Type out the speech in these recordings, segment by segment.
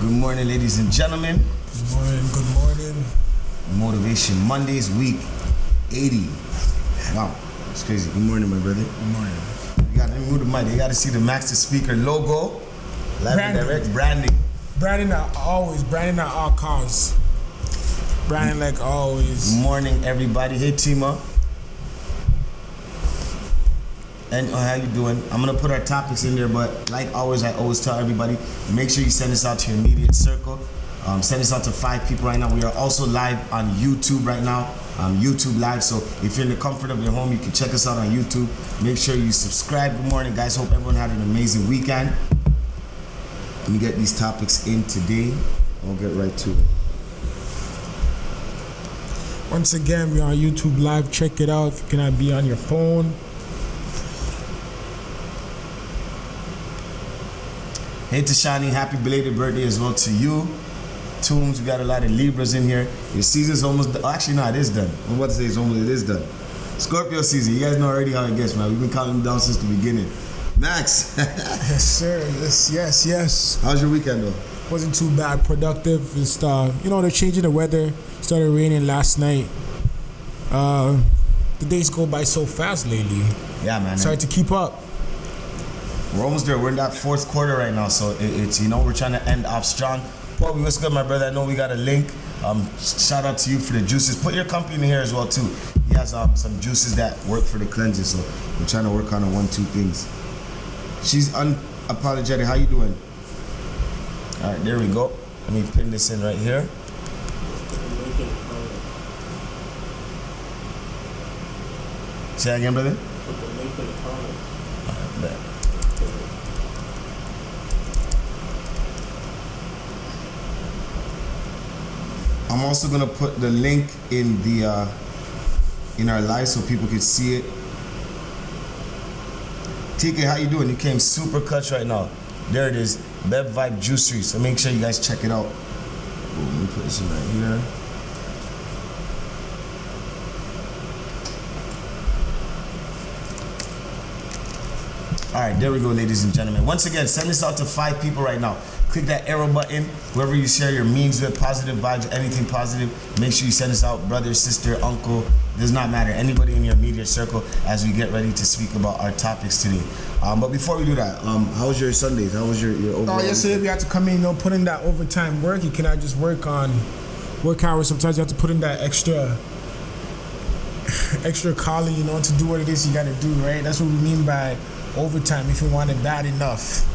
Good morning, ladies and gentlemen. Good morning, good morning. Motivation Mondays, week 80. Wow, it's crazy. Good morning, my brother. Good morning. You got to move the mic. You got to see the Max the Speaker logo. Live and Branding. direct branding. Brandon at always, Brandon at all costs. Brandon like always. Good morning, everybody. Hey, Tima. And uh, how you doing? I'm gonna put our topics in there, but like always, I always tell everybody, make sure you send this out to your immediate circle. Um, send this out to five people right now. We are also live on YouTube right now. Um, YouTube live. So if you're in the comfort of your home, you can check us out on YouTube. Make sure you subscribe. Good morning, guys. Hope everyone had an amazing weekend. Let me get these topics in today. I'll get right to it. Once again, we're on YouTube Live. Check it out. You cannot be on your phone. Hey Tashani, happy belated birthday as well to you. Tooms, we got a lot of Libras in here. Your season's almost done. Oh, actually, no, it is done. I'm about to say it's almost, it is done. Scorpio season, you guys know already how it gets, man. We've been counting down since the beginning. Max, Yes, sir. Yes, yes, yes. how's your weekend though? Wasn't too bad. Productive. Just uh, you know, they're changing the weather. Started raining last night. Uh, the days go by so fast lately. Yeah, man. It's hard to keep up. We're almost there. We're in that fourth quarter right now, so it, it's you know we're trying to end off strong. Bobby, what's good, my brother? I know we got a link. Um, shout out to you for the juices. Put your company in here as well too. He has um, some juices that work for the cleansing, so we're trying to work on a one two things. She's unapologetic. How you doing? All right, there we go. Let me pin this in right here. Say that again, brother. Alright, bet. I'm also gonna put the link in the uh, in our live so people can see it. TK, how you doing? You came super clutch right now. There it is, Bev Vibe Juicery. So make sure you guys check it out. Oh, let me put this in right here. All right, there we go, ladies and gentlemen. Once again, send this out to five people right now. Click that arrow button. Whoever you share your memes with, positive vibes, anything positive, make sure you send us out. Brother, sister, uncle, does not matter. Anybody in your immediate circle as we get ready to speak about our topics today. Um, but before we do that, um, how was your Sundays? How was your, your overall? Oh, yesterday we had to come in, you know, put in that overtime work. You cannot just work on work hours. Sometimes you have to put in that extra extra calling, you know, to do what it is you got to do, right? That's what we mean by overtime if you want it bad enough.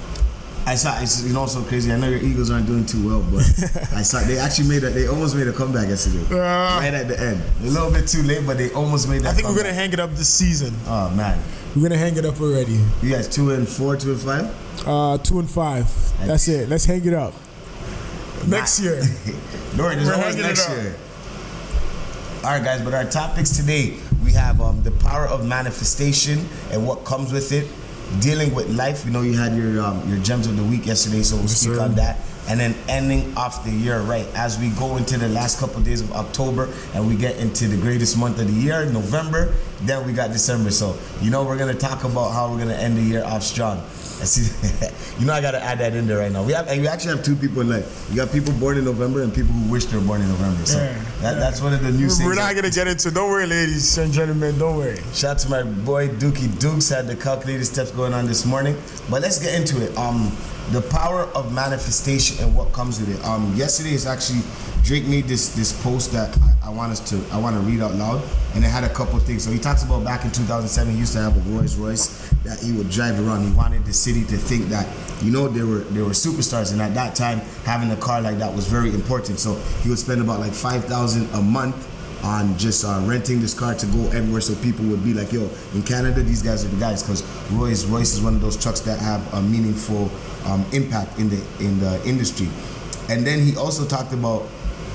I saw, it's, you know, so crazy. I know your Eagles aren't doing too well, but I saw they actually made a, they almost made a comeback yesterday, Uh, right at the end. A little bit too late, but they almost made that. I think we're gonna hang it up this season. Oh man, We're gonna hang it up already. you guys two and four, two and five. Uh, two and five. That's it. Let's hang it up. Next Nah. year. Don't there's We're always next year. All right, guys, but our topics today we have um, the power of manifestation and what comes with it. Dealing with life. We know you had your um, your gems of the week yesterday, so we'll speak on that. And then ending off the year right as we go into the last couple of days of October and we get into the greatest month of the year, November. Then we got December. So you know we're gonna talk about how we're gonna end the year off strong. I see. you know I gotta add that in there right now. We have and we actually have two people in life. You got people born in November and people who wish they were born in November. So Yeah, that, that's one of the new things. We're not gonna get into. Don't worry, ladies and gentlemen. Don't worry. Shout out to my boy Dookie Dukes had the calculated steps going on this morning. But let's get into it. Um, the power of manifestation and what comes with it. Um, yesterday is actually Drake made this this post that I, want us to I want to read out loud, and it had a couple things. So he talks about back in 2007, he used to have a Rolls Royce that he would drive around. He wanted the city to think that you know they were they were superstars, and at that time having a car like that was very important. So he would spend about like five thousand a month on just uh, renting this car to go everywhere so people would be like yo in canada these guys are the guys because rolls royce is one of those trucks that have a meaningful um, impact in the in the industry. And then he also talked about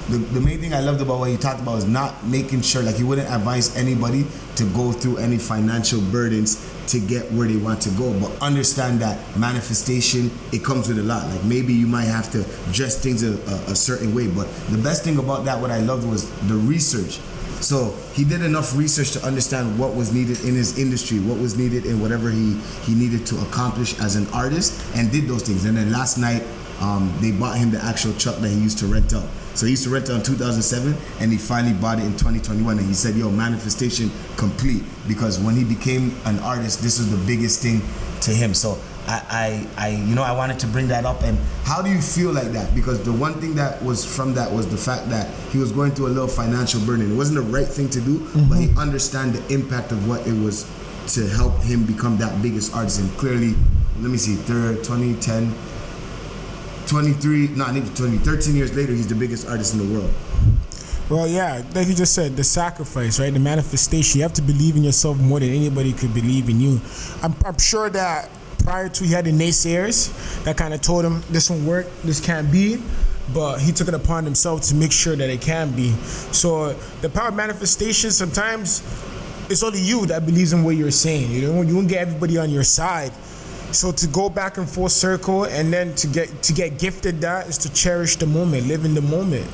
the, the main thing I loved about what he talked about is not making sure, like he wouldn't advise anybody to go through any financial burdens to get where they want to go. But understand that manifestation, it comes with a lot. Like maybe you might have to dress things a, a, a certain way. But the best thing about that, what I loved was the research. So he did enough research to understand what was needed in his industry, what was needed in whatever he he needed to accomplish as an artist, and did those things. And then last night um, they bought him the actual truck that he used to rent out. So he used to rent it in 2007, and he finally bought it in 2021. And he said, "Yo, manifestation complete." Because when he became an artist, this was the biggest thing to him. So I, I, I, you know, I wanted to bring that up. And how do you feel like that? Because the one thing that was from that was the fact that he was going through a little financial burden. It wasn't the right thing to do, mm-hmm. but he understand the impact of what it was to help him become that biggest artist. And clearly, let me see, third, 2010, 23, not even 20, 13 years later, he's the biggest artist in the world. Well, yeah, like you just said, the sacrifice, right? The manifestation. You have to believe in yourself more than anybody could believe in you. I'm, I'm sure that prior to he had the naysayers that kind of told him this won't work, this can't be. But he took it upon himself to make sure that it can be. So the power of manifestation sometimes it's only you that believes in what you're saying. You know, you won't get everybody on your side. So to go back and full circle and then to get to get gifted that is to cherish the moment, live in the moment.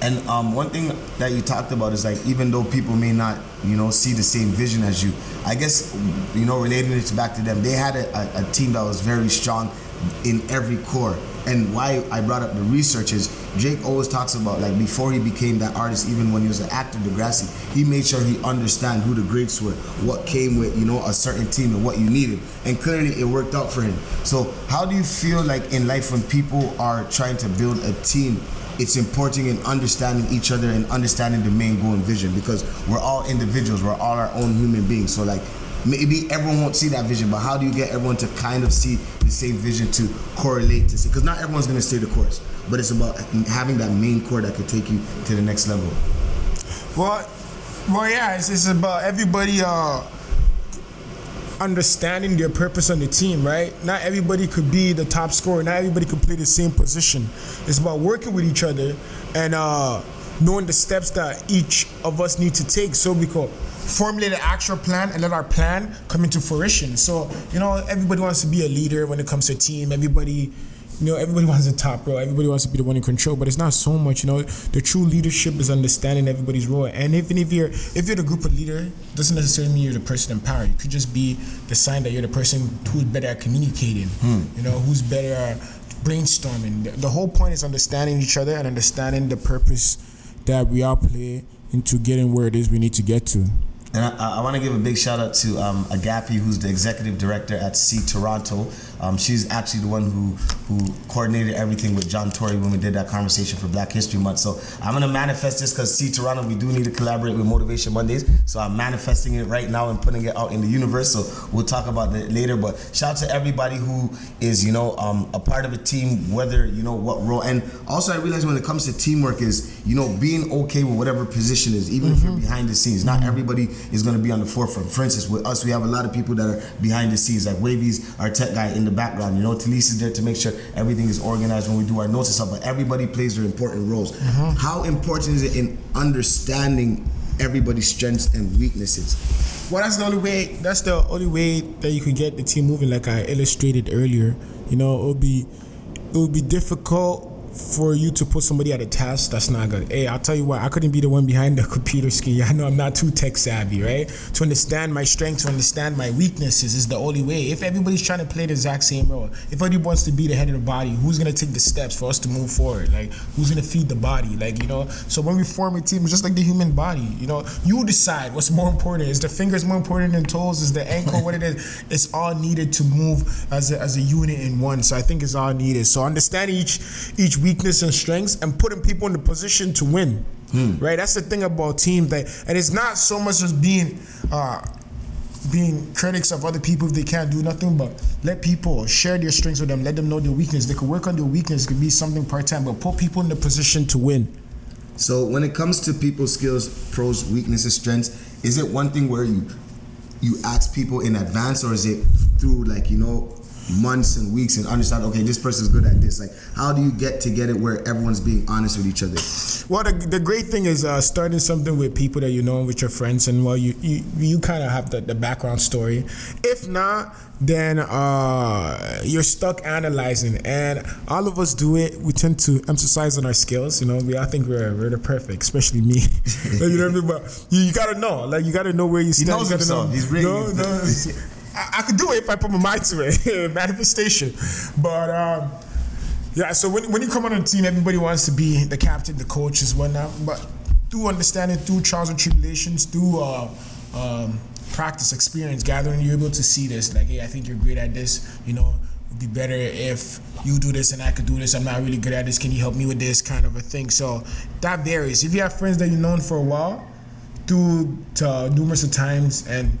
And um, one thing that you talked about is like even though people may not, you know, see the same vision as you, I guess, you know, relating it back to them, they had a, a, a team that was very strong in every core. And why I brought up the research is Drake always talks about like before he became that artist, even when he was an actor, Degrassi, he made sure he understand who the greats were, what came with you know a certain team and what you needed, and clearly it worked out for him. So how do you feel like in life when people are trying to build a team? it's important in understanding each other and understanding the main goal and vision because we're all individuals, we're all our own human beings. So like maybe everyone won't see that vision, but how do you get everyone to kind of see the same vision to correlate to see? Because not everyone's going to stay the course, but it's about having that main core that could take you to the next level. Well, well, yeah, it's, it's about everybody. Uh, understanding their purpose on the team, right? Not everybody could be the top scorer. Not everybody could play the same position. It's about working with each other and uh, knowing the steps that each of us need to take so we could formulate an actual plan and let our plan come into fruition. So, you know, everybody wants to be a leader when it comes to a team. Everybody you know, everybody wants a top role. Everybody wants to be the one in control, but it's not so much. You know, the true leadership is understanding everybody's role. And even if you're if you're the group of leader, doesn't necessarily mean you're the person in power. You could just be the sign that you're the person who's better at communicating. Hmm. You know, who's better at brainstorming. The, the whole point is understanding each other and understanding the purpose that we all play into getting where it is we need to get to. And I, I want to give a big shout out to um, Agapi, who's the executive director at CEE Toronto. Um, she's actually the one who who coordinated everything with John Tory when we did that conversation for Black History Month. So I'm gonna manifest this because CEE Toronto, we do need to collaborate with Motivation Mondays. So I'm manifesting it right now and putting it out in the universe. So we'll talk about it later. But shout out to everybody who is you know um, a part of a team, whether you know what role. And also I realize when it comes to teamwork is you know being okay with whatever position is, even mm-hmm. if you're mm-hmm. behind the scenes. Not everybody is gonna be on the forefront. For instance, with us, we have a lot of people that are behind the scenes, like Wavy's our tech guy in the background. You know, Talise is there to make sure everything is organized when we do our notes and stuff. But everybody plays their important roles. Mm-hmm. How important is it in understanding everybody's strengths and weaknesses? Well, that's the only way. That's the only way that you can get the team moving. Like I illustrated earlier, you know, it would be it would be difficult for you to put somebody at a task that's not good. Hey, I'll tell you what, I couldn't be the one behind the computer screen. I know I'm not too tech savvy, right? To understand my strengths, to understand my weaknesses is the only way. If everybody's trying to play the exact same role, if everybody wants to be the head of the body, who's gonna take the steps for us to move forward? Like, who's gonna feed the body? Like, you know, so when we form a team, it's just like the human body, you know, you decide what's more important. Is the fingers more important than toes? Is the ankle what it is? It's all needed to move as a, as a unit in one. So I think it's all needed. So understanding each each weakness and strengths and putting people in the position to win. Hmm. Right? That's the thing about teams that and it's not so much as being uh, being critics of other people if they can't do nothing, but let people share their strengths with them, let them know their weakness. They could work on their weakness, it could be something part time, but put people in the position to win. So when it comes to people's skills, pros, weaknesses, strengths, is it one thing where you you ask people in advance or is it through like, you know, months and weeks and understand okay this person's good at this. Like how do you get to get it where everyone's being honest with each other? Well the, the great thing is uh, starting something with people that you know with your friends and well you you, you kind of have the, the background story. If not then uh, you're stuck analyzing. And all of us do it. We tend to emphasize on our skills you know. We I think we're, we're the perfect especially me. You know what I mean? But you, you, gotta know. Like you gotta know where you stand. he knows you himself. know, he's really no, no, I, I could do it if I put my mind to it, manifestation. But um, Yeah, so when, when you come on a team, everybody wants to be the captain, the coaches, whatnot. But through understanding, through trials and tribulations, through uh, um, practice, experience, gathering, you're able to see this. Like, hey, I think you're great at this. You know, it'd be better if you do this and I could do this. I'm not really good at this. Can you help me with this? Kind of a thing. So that varies. If you have friends that you've known for a while, through to numerous of times, and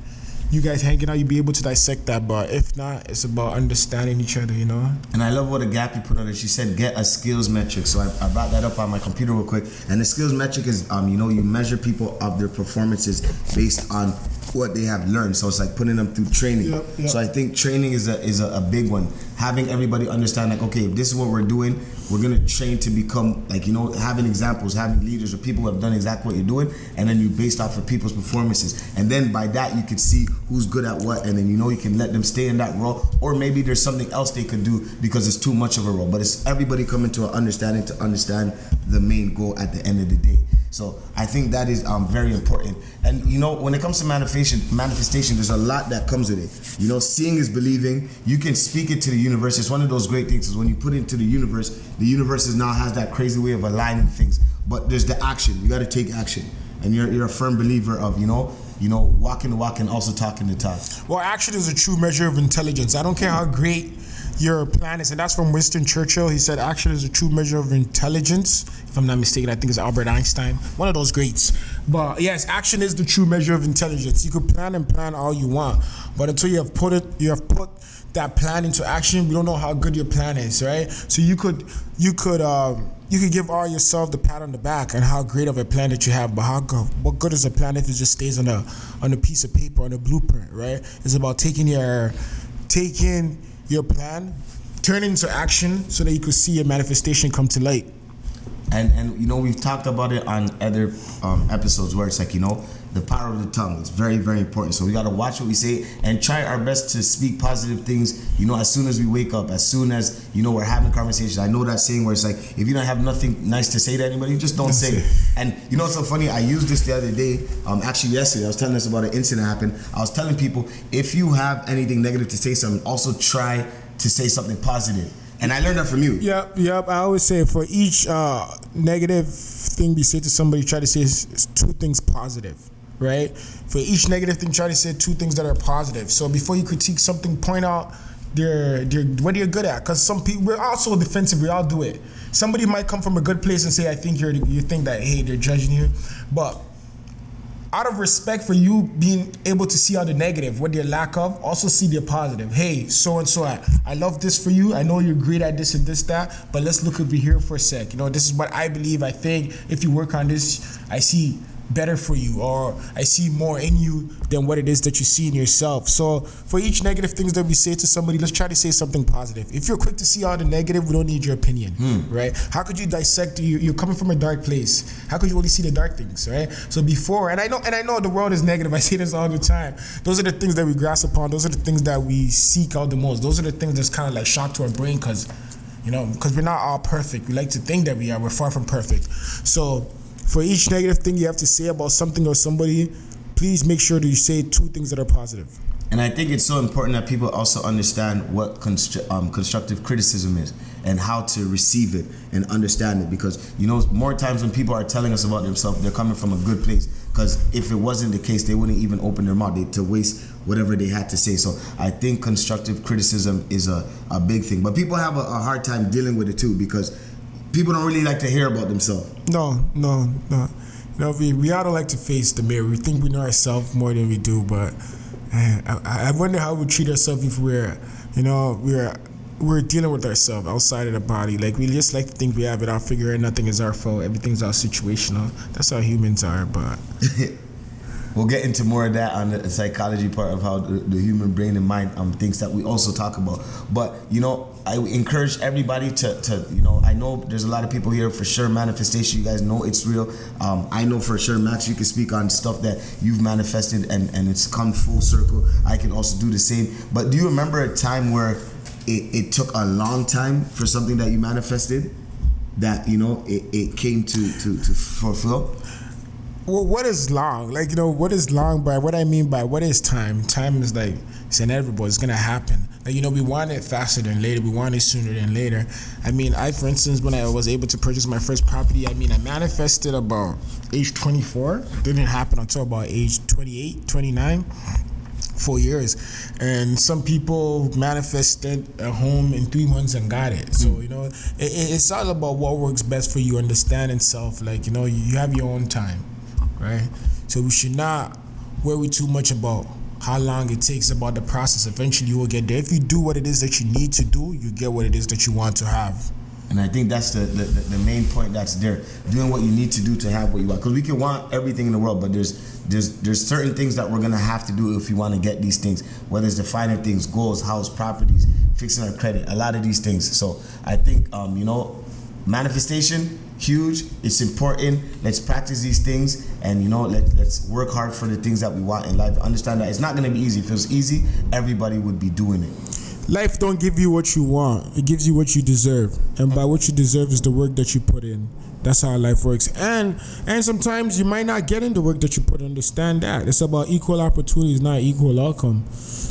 you guys hanging out, you'd be able to dissect that. But if not, it's about understanding each other, you know? And I love what Agapi put on it. She said, get a skills metric. So I, I brought that up on my computer real quick. And the skills metric is, um, you know, you measure people of their performances based on what they have learned. So it's like putting them through training. Yep, yep. So I think training is a is a, a big one. Having everybody understand like, okay, if this is what we're doing, we're gonna train to become like you know having examples, having leaders or people who have done exactly what you're doing, and then you based off of people's performances, and then by that you can see who's good at what, and then you know you can let them stay in that role, or maybe there's something else they could do because it's too much of a role. But it's everybody coming to an understanding to understand the main goal at the end of the day. So I think that is um, very important. And you know, when it comes to manifestation, manifestation, there's a lot that comes with it. You know, seeing is believing. You can speak it to the universe. It's one of those great things. Is when you put it into the universe, the universe is now has that crazy way of aligning things. But there's the action. You got to take action. And you're, you're a firm believer of you know you know walking the walk and also talking the talk. Well, action is a true measure of intelligence. I don't care how great your plan is, and that's from Winston Churchill. He said, "Action is a true measure of intelligence." If I'm not mistaken, I think it's Albert Einstein, one of those greats. But yes, action is the true measure of intelligence. You could plan and plan all you want, but until you have put it, you have put that plan into action. We don't know how good your plan is, right? So you could, you could. Um, you could give all yourself the pat on the back and how great of a plan that you have, but how good, what good is a plan if it just stays on a on a piece of paper on a blueprint, right? It's about taking your taking your plan, turning into action so that you could see your manifestation come to light. and and you know we've talked about it on other um, episodes where it's like you know the power of the tongue. Is very very important. So we got to watch what we say and try our best to speak positive things you know as soon as we wake up as soon as you know we're having conversations. I know that saying where it's like if you don't have nothing nice to say to anybody just don't say it. And you know what's so funny? I used this the other day um actually yesterday i was telling us about an incident that happened. I was telling people if you have anything negative to say something also try to say something positive. And i learned that from you. Yep, yep. I always say for each uh, negative thing we say to somebody, try to say two things positive, right? For each negative thing, try to say two things that are positive. So before you critique something, point out their, their what you're good at. Because some people, we're also defensive. We all do it. Somebody might come from a good place and say, "I think you're," you think that hey, they're judging you, but out of respect for you being able to see all the negative, what their lack of, also see their positive. Hey, so and so, I, I love this for you. I know you're great at this and this, that, but let's look over here for a sec. You know, this is what I believe. I think if you work on this, I see better for you, or I see more in you than what it is that you see in yourself. So for each negative things that we say to somebody, let's try to say something positive. If you're quick to see all the negative, we don't need your opinion, hmm. right? How could you dissect? You, you're coming from a dark place. How could you only see the dark things, right? So before, and I know, and I know the world is negative. I say this all the time. Those are the things that we grasp upon. Those are the things that we seek out the most. Those are the things that's kind of like shock to our brain because you know, because we're not all perfect. We like to think that we are. We're far from perfect. So, for each negative thing you have to say about something or somebody, please make sure that you say two things that are positive. And I think it's so important that people also understand what constru- um, constructive criticism is and how to receive it and understand it. Because, you know, more times when people are telling us about themselves, they're coming from a good place. Because if it wasn't the case, they wouldn't even open their mouth they, to waste whatever they had to say. So I think constructive criticism is a, a big thing. But people have a, a hard time dealing with it too because people don't really like to hear about themselves. No, no, no. You know, we, we all don't like to face the mirror. We think we know ourselves more than we do, but eh, I, I wonder how we treat ourselves if we're, you know, we're we're dealing with ourselves outside of the body. Like we just like to think we have it all figured. out. Nothing is our fault. Everything's all situational. That's how humans are. But We'll get into more of that on the psychology part of how the, the human brain and mind um, things that we also talk about. But you know, I encourage everybody to, to you know, I know there's a lot of people here for sure. Manifestation, you guys know it's real. Um, I know for sure, Max, you can speak on stuff that you've manifested and and it's come full circle. I can also do the same. But do you remember a time where it, it took a long time for something that you manifested? That you know it, it came to, to, to fulfill. Well, what is long? Like you know, what is long by what I mean by what is time? Time is like it's inevitable. It's gonna happen. Like, you know, we want it faster than later. We want it sooner than later. I mean, I, for instance, when I was able to purchase my first property, I mean, I manifested about age 24. Didn't happen until about age 28, 29 four years. And some people manifested a home in three months and got it. So, you know, it, it's all about what works best for you, understanding self. Like, you know, you have your own time, right? So we should not worry too much about how long it takes about the process. Eventually you will get there. If you do what it is that you need to do, you get what it is that you want to have. And I think that's the, the, the main point that's there. Doing what you need to do to have what you want. Because we can want everything in the world, but there's there's there's certain things that we're gonna have to do if we want to get these things. Whether it's the finer things, goals, house, properties, fixing our credit, a lot of these things. So I think um, you know, manifestation huge. It's important. Let's practice these things, and you know, let let's work hard for the things that we want in life. Understand that it's not gonna be easy. If it was easy, everybody would be doing it. Life don't give you what you want. It gives you what you deserve. And by what you deserve is the work that you put in. That's how life works. And and sometimes you might not get in the work that you put understand that. It's about equal opportunities not equal outcome.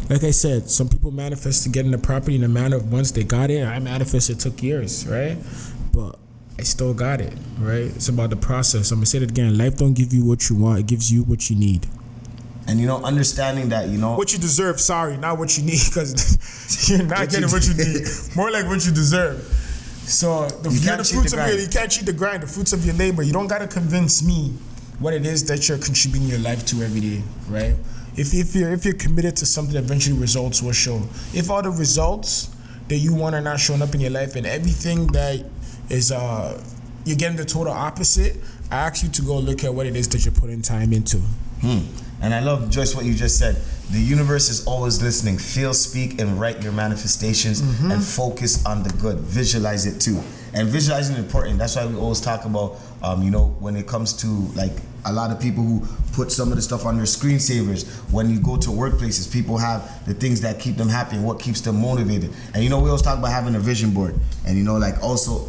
Like i said some people manifest to getting the property in a matter of months. They got it i manifested took years right? But I still got it, right? It's about the process. I'm gonna say it again. Life don't give you what you want; it gives you what you need. And you know understanding that you know what you deserve sorry not what you need because you're not getting what you need. More like what you deserve. So the, you the fruits the of your you can't cheat the grind. The fruits of your labor. You don't got to convince me what it is that you're contributing your life to every day right? If, if you're if you're committed to something eventually results will show. If all the results that you want are not showing up in your life and everything that is uh you're getting the total opposite i ask you to go look at what it is that you're putting time into hmm. And I love Joyce what you just said. The universe is always listening. Feel, speak, and write your manifestations mm-hmm. and focus on the good. Visualize it too. And visualizing is important. That's why we always talk about, um, you know, when it comes to like a lot of people who put some of the stuff on their screensavers. When you go to workplaces, people have the things that keep them happy and what keeps them motivated. And you know, we always talk about having a vision board. And you know, like also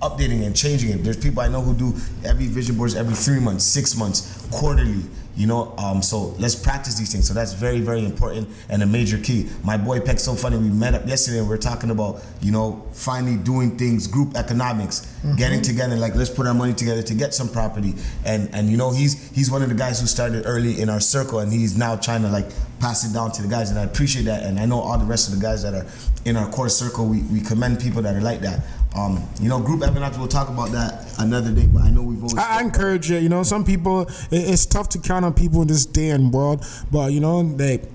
updating and changing it. There's people I know who do every vision boards every three months, six months, quarterly you know? Um, so let's practice these things. So that's very very important and a major key. My boy peck so funny we met up yesterday and we are talking about you know finally doing things group economics mm-hmm. getting together like let's put our money together to get some property. And and you know he's he's one of the guys who started early in our circle and he's now trying to like pass it down to the guys and i appreciate that. And i know all the rest of the guys that are in our core circle we, we commend people that are like that um, you know, group economics. We'll talk about that another day. But I know we've always. I, encourage it. You know, some people. it's tough to count on people in this day and world, but you know, they.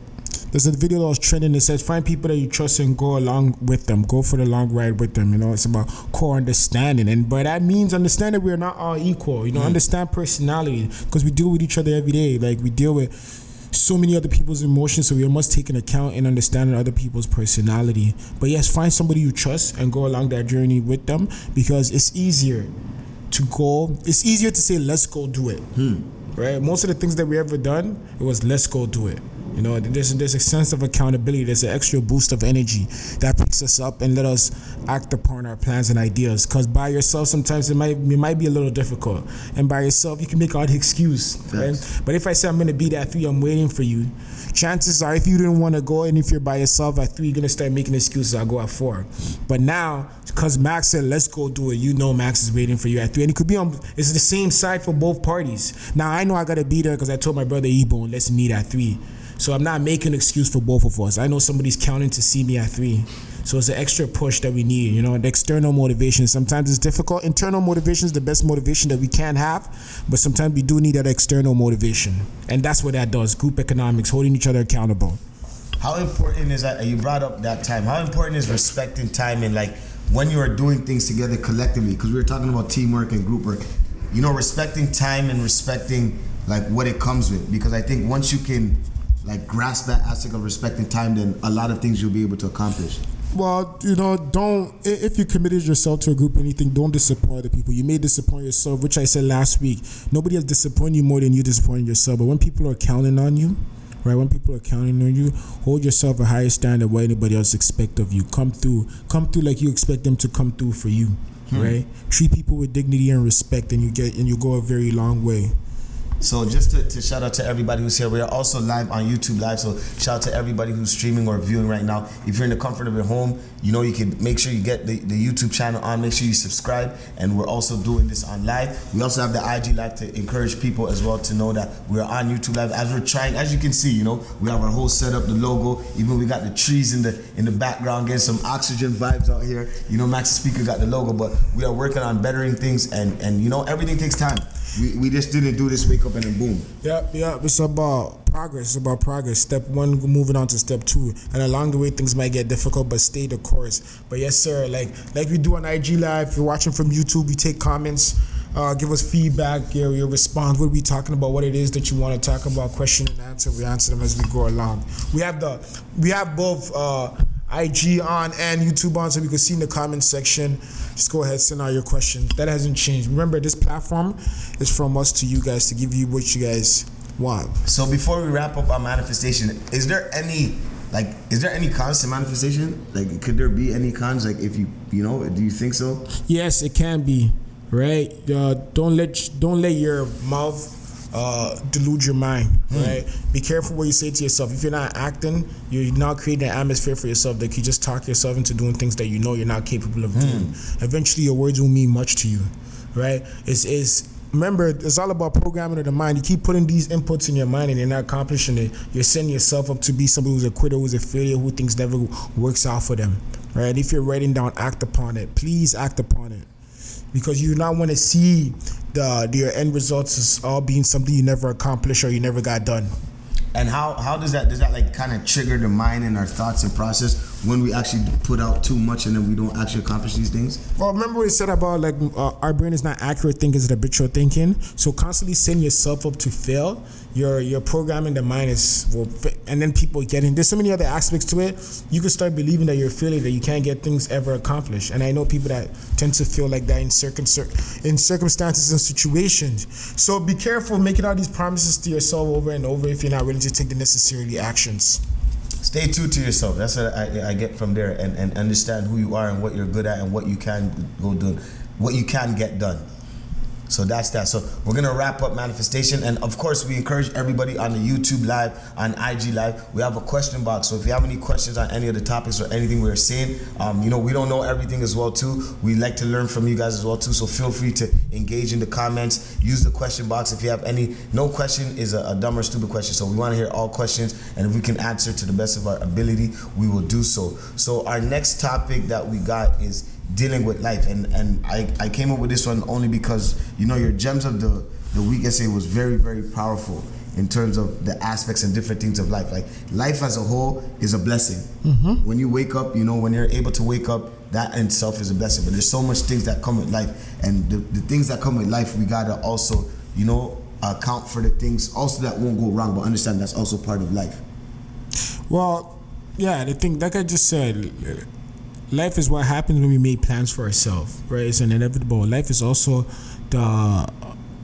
There's a video that was trending that says find people that you trust and go along with them. Go for the long ride with them. You know, it's about core understanding, and but that means understand that we're not all equal. You know, mm. understand personality because we deal with each other every day. Like we deal with so many other people's emotions, so we must take an account and understanding other people's personality. But yes, find somebody you trust and go along that journey with them because it's easier to go. It's easier to say, "Let's go do it." Hmm. Right? Most of the things that we ever done, it was, "Let's go do it." You know, there's there's a sense of accountability. There's an extra boost of energy that picks us up and let us act upon our plans and ideas. Cause by yourself, sometimes it might it might be a little difficult, and by yourself, you can make all the excuse. Right? But if I say I'm gonna be that three, I'm waiting for you. Chances are, if you didn't want to go, and if you're by yourself at three, you're gonna start making excuses. I'll go at four. But now, because Max said, "Let's go do it," you know Max is waiting for you at three, and it could be on. It's the same side for both parties. Now I know I gotta be there because I told my brother Ebo, let's meet at three. So I'm not making an excuse for both of us. I know somebody's counting to see me at three. So it's an extra push that we need, you know, external motivation. Sometimes it's difficult. Internal motivation is the best motivation that we can have, but sometimes we do need that external motivation. And that's what that does group economics, holding each other accountable. How important is that? You brought up that time. How important is respecting time and like when you are doing things together collectively? Because we were talking about teamwork and group work. You know, respecting time and respecting like what it comes with. Because I think once you can like grasp that aspect of respecting time, then a lot of things you'll be able to accomplish. Well, you know, don't if you committed yourself to a group or anything, don't disappoint the people. You may disappoint yourself, which I said last week. Nobody has disappointed you more than you disappoint yourself. But when people are counting on you, right? When people are counting on you, hold yourself a higher standard than what anybody else expect of you. Come through, come through like you expect them to come through for you, hmm. right? Treat people with dignity and respect, and you get and you go a very long way. So just to, to, shout out to everybody who's here. We are also live on YouTube Live. So shout out to everybody who's streaming or viewing right now. If you're in the comfort of your home, you know you can make sure you get the, the YouTube channel on. Make sure you subscribe. And we're also doing this on live. We also have the IG Live to encourage people as well to know that we're on YouTube Live. As we're trying, as you can see, you know, we have our whole setup, the logo. Even we got the trees in the in the background, getting some oxygen vibes out here. You know, Max Speaker got the logo, but we are working on bettering things, and and you know everything takes time. We, we just didn't do this wake up and boom. Yep, yep. It's about progress. It's about progress. Step one, moving on to step two, and along the way things might get difficult, but stay the course. But yes, sir. Like like we do on IG Live. If you're watching from YouTube, we take comments. Uh, give us feedback, your, your response. What are we talking about? What it is that you want to talk about? Question and answer. We answer them as we go along. We have the we have both uh, IG on and YouTube on, so we can see in the comment section. Just go ahead, send out your questions. That hasn't changed. Remember, this platform is from us to you guys to give you what you guys want. So before we wrap up our manifestation, is there any like is there any cons to manifestation? Like could there be any cons? Like if you you know, do you think so? Yes, it can be. Right? Uh, don't let don't let your mouth uh, delude your mind, mm. right? Be careful what you say to yourself. If you're not acting, you're not creating an atmosphere for yourself that you just talk yourself into doing things that you know you're not capable of mm. doing. Eventually, your words will mean much to you, right? It's, it's remember it's all about programming of the mind. You keep putting these inputs in your mind and you're not accomplishing it. You're setting yourself up to be somebody who's a quitter, who's a failure, who thinks never works out for them. Right? If you're writing down, act upon it. Please act upon it because you do not want to see the your end results is all being something you never accomplished or you never got done. And how how does that does that like kind of trigger the mind and our thoughts and process when we actually put out too much and then we don't actually accomplish these things? Well, remember what we said about like uh, our brain is not accurate thinking, it's habitual thinking. So constantly setting yourself up to fail, you're you're programming the mind is well, and then people getting there's so many other aspects to it. You can start believing that you're failing, that you can't get things ever accomplished. And I know people that tend to feel like that in circum in circumstances and situations. So be careful making all these promises to yourself over and over if you're not willing to take the necessary actions stay true to yourself. That's what I, I get from there, and, and understand who you are and what you're good at and what you can go do, what you can get done. So that's that. So we're gonna wrap up manifestation, and of course, we encourage everybody on the YouTube live, on IG live. We have a question box. So if you have any questions on any of the topics or anything we're saying, um, you know, we don't know everything as well too. We like to learn from you guys as well too. So feel free to engage in the comments. Use the question box if you have any. No question is a, a dumb or stupid question. So we want to hear all questions, and if we can answer to the best of our ability, we will do so. So our next topic that we got is dealing with life. And and I, I came up with this one only because you know your gems of the the week essay was very very powerful in terms of the aspects and different things of life. Like life as a whole is a blessing. Mm-hmm. when you wake up you know when you're able to wake up that in itself is a blessing. But there's so much things that come with life. And the, the things that come with life we gotta also you know account for the things also that won't go wrong but understand that's also part of life. Well yeah the thing like i just said life is what happens when we make plans for ourselves, right? It's an inevitable. Life is also the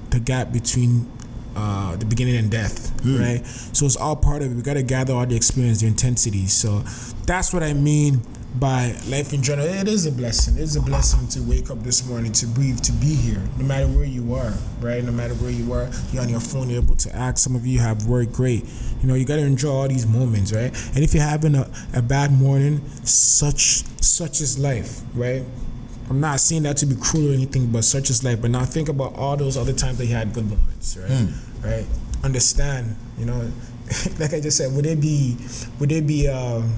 the gap between uh, the beginning and death, mm. right? So it's all part of it. We got to gather all the experience, the intensity. So that's what I mean by life in general. It is a blessing. It is a blessing to wake up this morning, to breathe, to be here, no matter where you are, right? No matter where you are, you're on your phone, you're able to act. Some of you have worked great. You know, you got to enjoy all these moments, right? And if you're having a, a bad morning, such such is life, right? I'm not saying that to be cruel or anything, but such is life. But now think about all those other times that you had good moments, right? Mm. Right? Understand, you know, like I just said, would it be, would it be, um,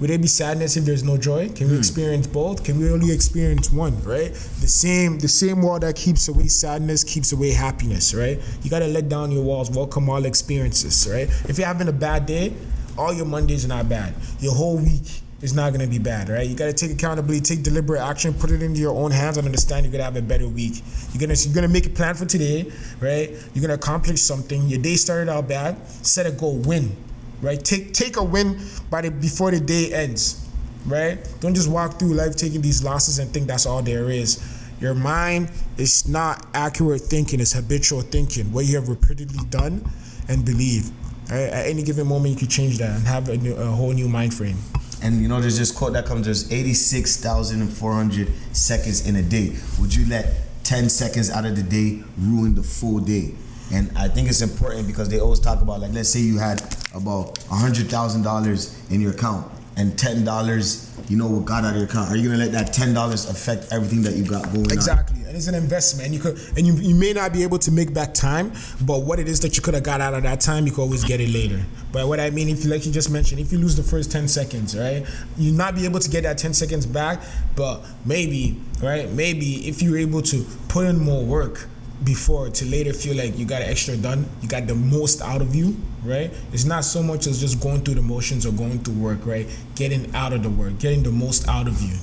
would there be sadness if there's no joy? Can we hmm. experience both? Can we only experience one? Right? The same the same wall that keeps away sadness keeps away happiness. Right? You gotta let down your walls, welcome all experiences. Right? If you're having a bad day, all your Mondays are not bad. Your whole week is not gonna be bad, right? You gotta take accountability, take deliberate action, put it into your own hands, and understand you're gonna have a better week. You're gonna you're gonna make a plan for today, right? You're gonna accomplish something. Your day started out bad. Set a goal, win right? Take take a win by the before the day ends, right? Don't just walk through life taking these losses and think that's all there is. Your mind is not accurate thinking; it's habitual thinking. What you have repeatedly done and believe. Right? At any given moment, you can change that and have a, new, a whole new mind frame. And you know, there's this quote that comes: "There's 86,400 seconds in a day. Would you let 10 seconds out of the day ruin the full day?" And I think it's important because they always talk about like let's say you had about hundred thousand dollars in your account and ten dollars, you know, what got out of your account. Are you gonna let that ten dollars affect everything that you got going on? Exactly, and it's an investment. You could, and you, you may not be able to make back time, but what it is that you could have got out of that time, you could always get it later. But what I mean, if you like you just mentioned, if you lose the first ten seconds, right, you not be able to get that ten seconds back. But maybe, right, maybe if you're able to put in more work before to later feel like you got extra done, you got the most out of you, right? It's not so much as just going through the motions or going through work, right? Getting out of the work, getting the most out of you.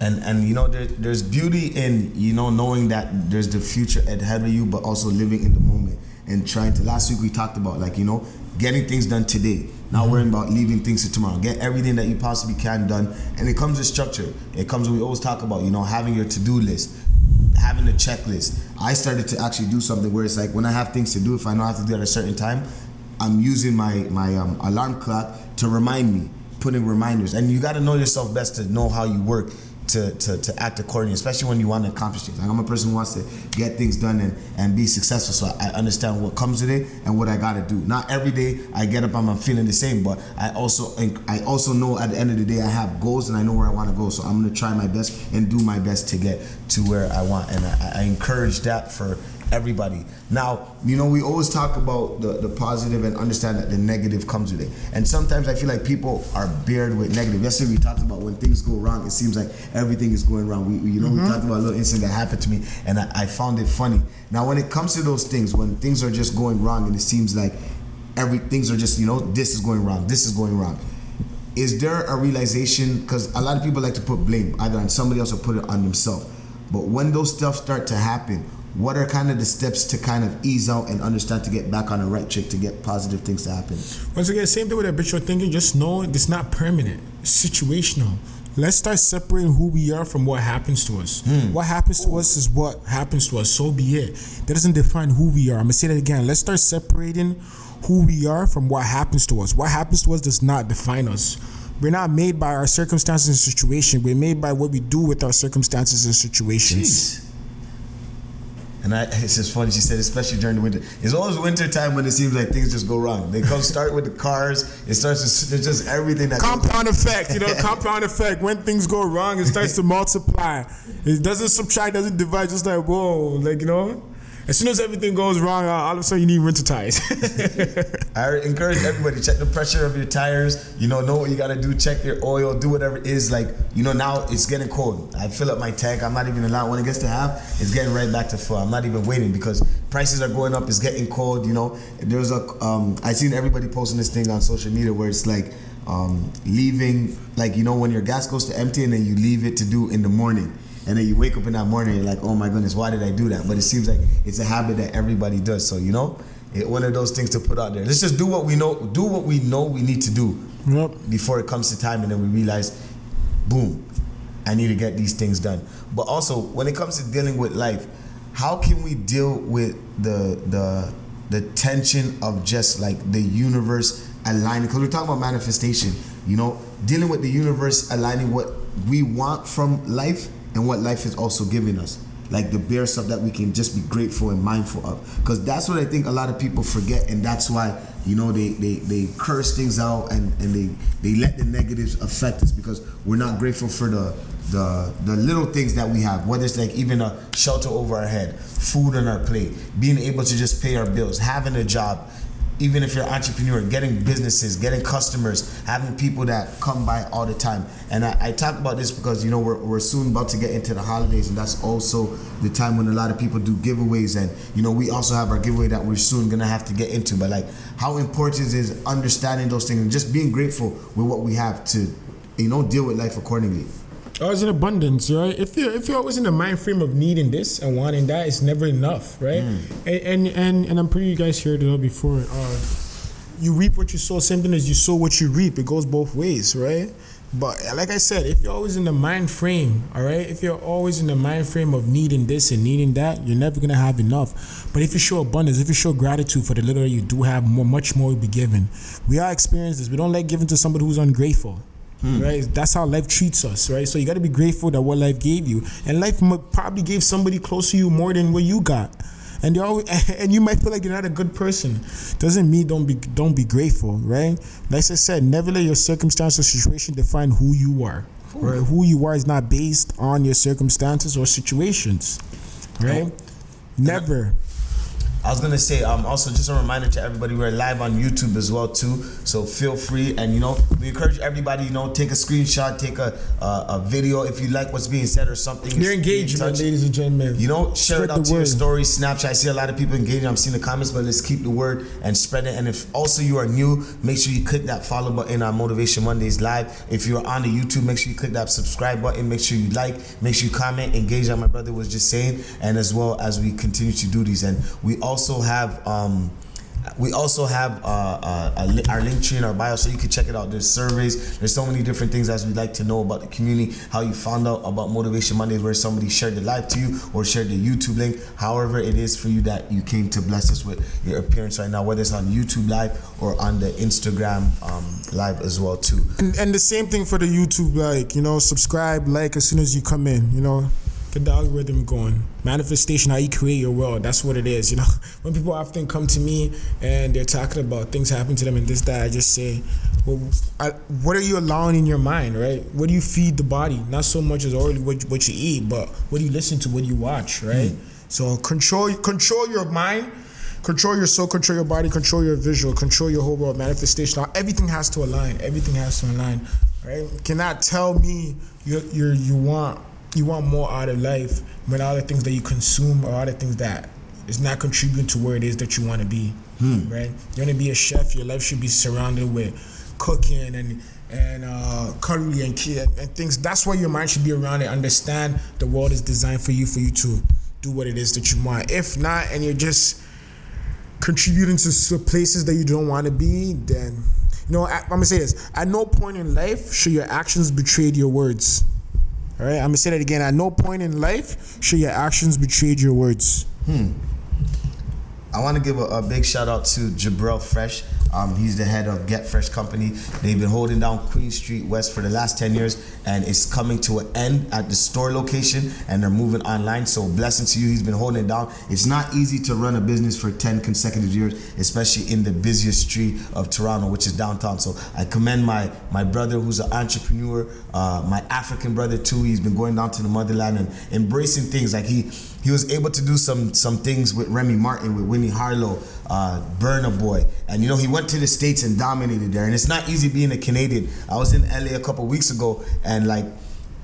and and you know there, there's beauty in you know knowing that there's the future ahead of you but also living in the moment and trying to last week we talked about like you know getting things done today not mm-hmm. worrying about leaving things to tomorrow get everything that you possibly can done and it comes with structure it comes we always talk about you know having your to-do list having a checklist i started to actually do something where it's like when i have things to do if i know i have to do it at a certain time i'm using my my um, alarm clock to remind me putting reminders. And you got to know yourself best to know how you work to, to, to act accordingly, especially when you want to accomplish things. Like I'm a person who wants to get things done and, and be successful, so I understand what comes with it and what I got to do. Not every day I get up and I'm feeling the same, but I also I also know at the end of the day I have goals and I know where I want to go. So I'm gonna try my best and do my best to get to where I want, and I, I encourage that for everybody. Now, you know, we always talk about the, the positive and understand that the negative comes with it. And sometimes I feel like people are bared with negative. Yesterday we talked about when things go wrong, it seems like everything is going wrong. We, we- you know, we mm-hmm. talked about a little incident that happened to me, and I, I found it funny. Now, when it comes to those things, when things are just going wrong, and it seems like every things are just, you know, this is going wrong, this is going wrong. Is there a realization? Because a lot of people like to put blame either on somebody else or put it on themselves. But when those stuff start to happen, what are kind of the steps to kind of ease out and understand to get back on the right track to get positive things to happen? Once again, same thing with habitual thinking. Just know it's not permanent. It's situational. Let's start separating who we are from what happens to us. Hmm. What happens to us is what happens to us. So be it. That doesn't define who we are. I'm gonna say that again. Let's start separating who we are from what happens to us. What happens to us does not define us. We're not made by our circumstances and situation. We're made by what we do with our circumstances and situations. Jeez. And I, it's just funny. She said, especially during the winter. It's always winter time when it seems like things just go wrong. They come start with the cars. It starts. To, there's just everything that. compound effect, you know, compound effect. When things go wrong, it starts to multiply. It doesn't subtract, doesn't divide. Just like whoa, like you know. As soon as everything goes wrong, uh, all of a sudden you need winter tires. I encourage everybody check the pressure of your tires. You know, know what you gotta do. Check your oil. Do whatever it is. Like you know, now it's getting cold. I fill up my tank. I'm not even allowed. When it gets to half, it's getting right back to full. I'm not even waiting because prices are going up. It's getting cold. You know, there's a. Um, I seen everybody posting this thing on social media where it's like um, leaving, like you know, when your gas goes to empty and then you leave it to do in the morning. And then you wake up in that morning, you're like, oh my goodness, why did I do that? But it seems like it's a habit that everybody does. So you know, it, one of those things to put out there. Let's just do what we know. Do what we know we need to do yep. before it comes to time, and then we realize, boom, I need to get these things done. But also, when it comes to dealing with life, how can we deal with the the the tension of just like the universe aligning? Because we're talking about manifestation, you know, dealing with the universe aligning what we want from life and what life is also giving us. Like the bare stuff that we can just be grateful and mindful of. Because that's what I think a lot of people forget, and that's why you know they they, they curse things out and, and they they let the negatives affect us because we're not grateful for the the the little things that we have whether it's like even a shelter over our head food on our plate being able to just pay our bills having a job even if you're an entrepreneur getting businesses getting customers having people that come by all the time. And I, I talk about this because you know we're, we're soon about to get into the holidays and that's also the time when a lot of people do giveaways. And you know we also have our giveaway that we're soon gonna have to get into. But like how important is understanding those things and just being grateful with what we have to you know deal with life accordingly Always in abundance, right? If you if you're always in the mind frame of needing this and wanting that, it's never enough, right? And, and and and I'm pretty you guys heard it all before. Uh, you reap what you sow. Same thing as you sow what you reap. It goes both ways, right? But like I said, if you're always in the mind frame, all right, if you're always in the mind frame of needing this and needing that, you're never gonna have enough. But if you show abundance, if you show gratitude for the little that you do have, more, much more will be given. We all experience this. We don't like giving to somebody who's ungrateful. Hmm. Right, that's how life treats us, right? So you got to be grateful that what life gave you, and life probably gave somebody close to you more than what you got, and they always and you might feel like you're not a good person. Doesn't mean don't be don't be grateful, right? Like I said, never let your circumstance or situation define who you are. Right? Who you are is not based on your circumstances or situations, right? Never. I was gonna say, um, also just a reminder to everybody, we're live on YouTube as well too. So feel free, and you know, we encourage everybody, you know, take a screenshot, take a uh, a video if you like what's being said or something. Your engagement, ladies and gentlemen. You know, share spread it out to word. your story, Snapchat. I see a lot of people engaging. I'm seeing the comments, but let's keep the word and spread it. And if also you are new, make sure you click that follow button on Motivation Mondays live. If you're on the YouTube, make sure you click that subscribe button. Make sure you like, make sure you comment, engage. Like my brother was just saying, and as well as we continue to do these, and we also have um, we also have uh, uh, our Linktree in our bio, so you can check it out. There's surveys. There's so many different things as we'd like to know about the community. How you found out about Motivation Mondays, where somebody shared the live to you or shared the YouTube link. However, it is for you that you came to bless us with your appearance right now, whether it's on YouTube live or on the Instagram um, live as well too. And, and the same thing for the YouTube, like you know, subscribe, like as soon as you come in. You know, get the algorithm going. Manifestation, how you create your world. That's what it is. You know, when people often come to me and they're talking about things happening to them and this, that, I just say, well, I, what are you allowing in your mind, right? What do you feed the body? Not so much as already what, what you eat, but what do you listen to, what do you watch, right? Mm. So control control your mind, control your soul, control your body, control your visual, control your whole world. Manifestation, everything has to align. Everything has to align, right? You cannot tell me you you you want you want more out of life when all the things that you consume are all the things that is not contributing to where it is that you want to be. Hmm. Right? You want to be a chef. Your life should be surrounded with cooking and and uh, curry and, and things. That's why your mind should be around it. Understand the world is designed for you for you to do what it is that you want. If not, and you're just contributing to places that you don't want to be, then you know I'm gonna say this. At no point in life should your actions betray your words. All right, I'm gonna say that again. At no point in life should your actions betray your words. Hmm. I want to give a, a, big shout out to Jabril Fresh. Um, he's the head of Get Fresh Company. They've been holding down Queen Street West for the last 10 years, and it's coming to an end at the store location, and they're moving online. So, blessing to you. He's been holding it down. It's not easy to run a business for 10 consecutive years, especially in the busiest street of Toronto, which is downtown. So, I commend my my brother, who's an entrepreneur, uh, my African brother too. He's been going down to the motherland and embracing things like he he was able to do some some things with Remy Martin, with Winnie Harlow, uh, Burna Boy, and you know he went to the states and dominated there. And it's not easy being a Canadian. I was in LA a couple weeks ago, and like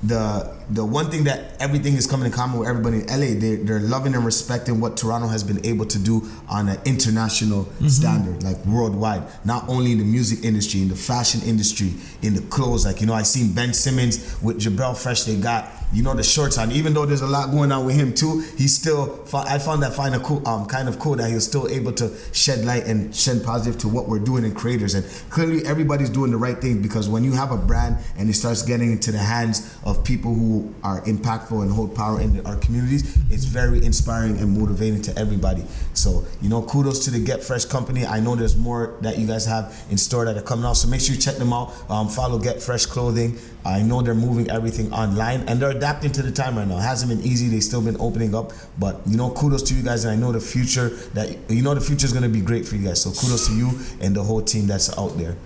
the the one thing that everything is coming in common with everybody in LA, they they're loving and respecting what Toronto has been able to do on an international mm-hmm. standard, like worldwide. Not only in the music industry, in the fashion industry, in the clothes. Like you know, I seen Ben Simmons with Jabril Fresh. They got you know the shorts on. Even though there's a lot going on with him too, he's still. I found that find a cool, um, kind of cool that he was still able to shed light and shed positive to what we're doing in creators. And clearly, everybody's doing the right thing because when you have a brand and it starts getting into the hands of people who are impactful and hold power in our communities, it's very inspiring and motivating to everybody. So you know, kudos to the Get Fresh company. I know there's more that you guys have in store that are coming out. So make sure you check them out. Um, follow Get Fresh Clothing. I know they're moving everything online and they're adapting to the time right now. It hasn't been easy. They've still been opening up, but you know, kudos to you guys. And I know the future that you know the future is going to be great for you guys. So kudos to you and the whole team that's out there.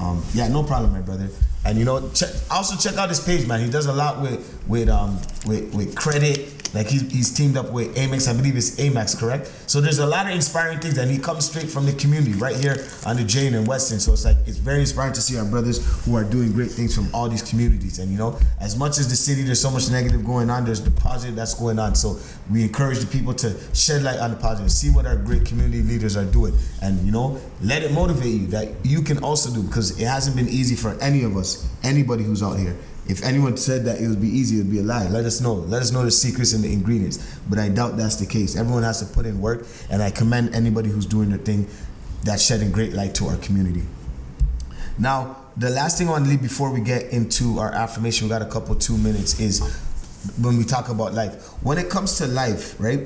Um, yeah, no problem, my brother. And you know, check, also check out his page, man. He does a lot with with um with with credit like he's, he's teamed up with Amex, I believe it's Amex, correct? So there's a lot of inspiring things, and he comes straight from the community right here on the Jane and Weston. So it's like it's very inspiring to see our brothers who are doing great things from all these communities. And you know, as much as the city, there's so much negative going on, there's the positive that's going on. So we encourage the people to shed light on the positive, see what our great community leaders are doing, and you know, let it motivate you that you can also do because it hasn't been easy for any of us, anybody who's out here. If anyone said that it would be easy, it would be a lie. Let us know. Let us know the secrets and the ingredients. But I doubt that's the case. Everyone has to put in work, and I commend anybody who's doing their thing that's shedding great light to our community. Now, the last thing I want to leave before we get into our affirmation, we got a couple two minutes, is when we talk about life. When it comes to life, right?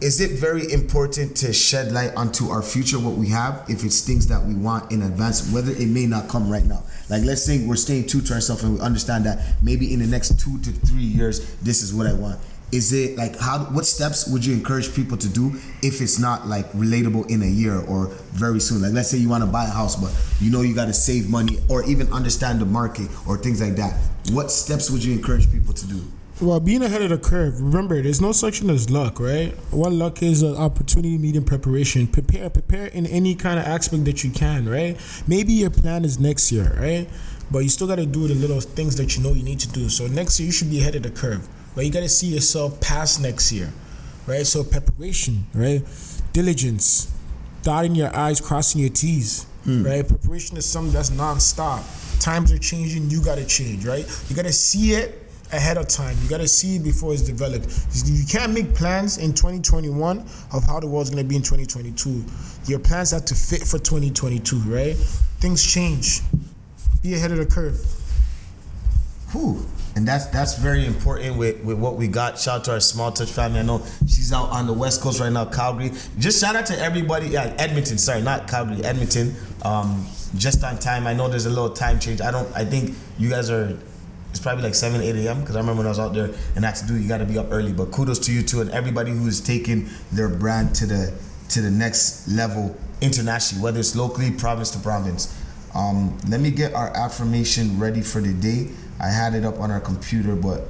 Is it very important to shed light onto our future, what we have, if it's things that we want in advance, whether it may not come right now? Like, let's say we're staying true to ourselves and we understand that maybe in the next two to three years, this is what I want. is it like how what steps would you encourage people to do if it's not like relatable in a year or very soon like let's say you want to buy a house but you know you got to save money or even understand the market or things like that what steps would you encourage people to do Well, being ahead of the curve, remember, there's no such thing as luck, right? What luck is an opportunity meeting preparation. Prepare, prepare in any kind of aspect that you can, right? Maybe your plan is next year, right? But you still got to do the little things that you know you need to do. So next year, you should be ahead of the curve, but you got to see yourself past next year, right? So preparation, right? Diligence, dotting your I's, crossing your T's, hmm. right? Preparation is something that's non-stop. Times are changing, you got to change, right? You got to see it ahead of time. You got to see it before it's developed. You can't make plans in 2021 of how the world's going to be in 2022. Your plans have to fit for 2022, right? Things change. Be ahead of the curve. Whew. And that's that's very important with, with what we got. Shout out to our small touch family. I know she's out on the west coast right now, Calgary. Just shout out to everybody. Yeah, Edmonton. Sorry, not Calgary, Edmonton. Um, just on time. I know there's a little time change. I don't. I think you guys are. It's probably like 7, 8 a.m. Because I remember when I was out there and that's to do. You got to be up early. But kudos to you too and everybody who is taking their brand to the to the next level internationally, whether it's locally, province to province. Um, let me get our affirmation ready for the day. I had it up on our computer, but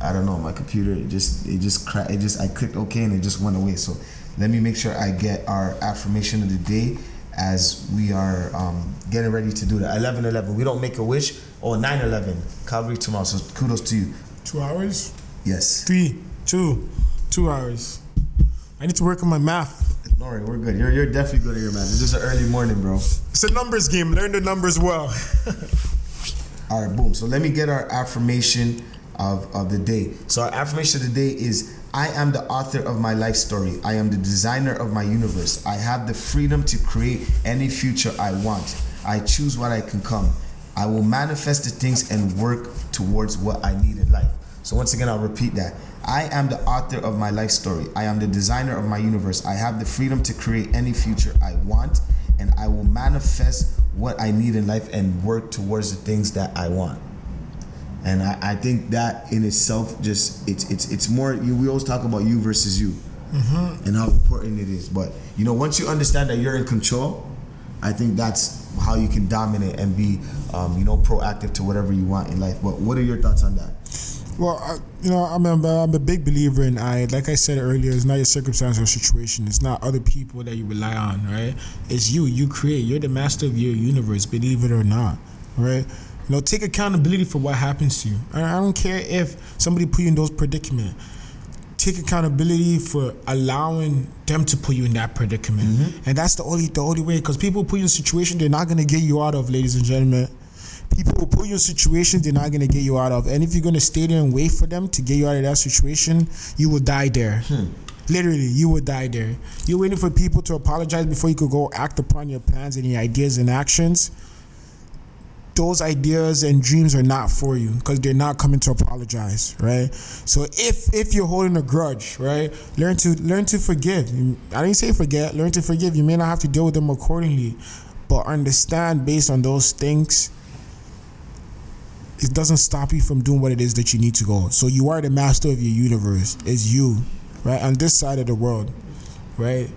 I don't know. My computer it just it just cra- it just I clicked OK and it just went away. So let me make sure I get our affirmation of the day as we are um, getting ready to do that. 11 11. We don't make a wish. or 9 11. Calgary tomorrow. So kudos to you. Two hours? Yes. Three, two, two hours. I need to work on my math. Don't worry, we're good. You're, you're definitely good at your math. It's just an early morning, bro. It's a numbers game. Learn the numbers well. All right, boom. So let me get our affirmation of, of the day. So our affirmation of the day is I am the author of my life story. I am the designer of my universe. I have the freedom to create any future I want. I choose what I can come. I will manifest the things and work towards what I need in life. So once again, I'll repeat that. I am the author of my life story. I am the designer of my universe. I have the freedom to create any future I want, and I will manifest what I need in life and work towards the things that I want. And I, I think that in itself just it's it's it's more you, we always talk about you versus you and how important it is. But you know, once you understand that you're in control, I think that's how you can dominate and be um, you know proactive to whatever you want in life. But what are your thoughts on that? Well, I, you know, I'm a, I'm a big believer in I. Like I said earlier, it's not your circumstance or situation. It's not other people that you rely on, right? It's you. You create. You're the master of your universe, believe it or not, right? You know, take accountability for what happens to you. I, I don't care if somebody put you in those predicament. Take accountability for allowing them to put you in that predicament, mm-hmm. and that's the only the only way. Because people put you in a situation they're not gonna get you out of, ladies and gentlemen people will put you in situations they're not going to get you out of. And if you're going to stay there and wait for them to get you out of that situation, you will die there. Hmm. Literally, you will die there. You're waiting for people to apologize before you could go act upon your plans and your ideas and actions. Those ideas and dreams are not for you because they're not coming to apologize, right? So if if you're holding a grudge, right, learn to learn to forgive. I didn't say forget. Learn to forgive. You may not have to deal with them accordingly, but understand based on those things it doesn't stop you from doing what it is that you need to go. So you are the master of your universe. It's you, right? On this side of the world, right?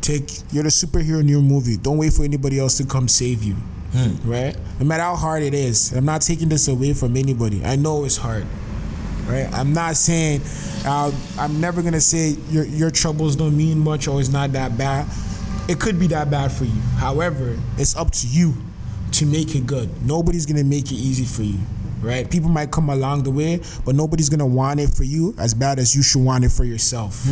Take you're the superhero in your movie. Don't wait for anybody else to come save you, right? No matter how hard it is. I'm not taking this away from anybody. I know it's hard, right? I'm not saying uh, I'm never gonna say your your troubles don't mean much or it's not that bad. It could be that bad for you. However, it's up to you to make it good. Nobody's gonna make it easy for you, right? People might come along the way, but nobody's gonna want it for you as bad as you should want it for yourself.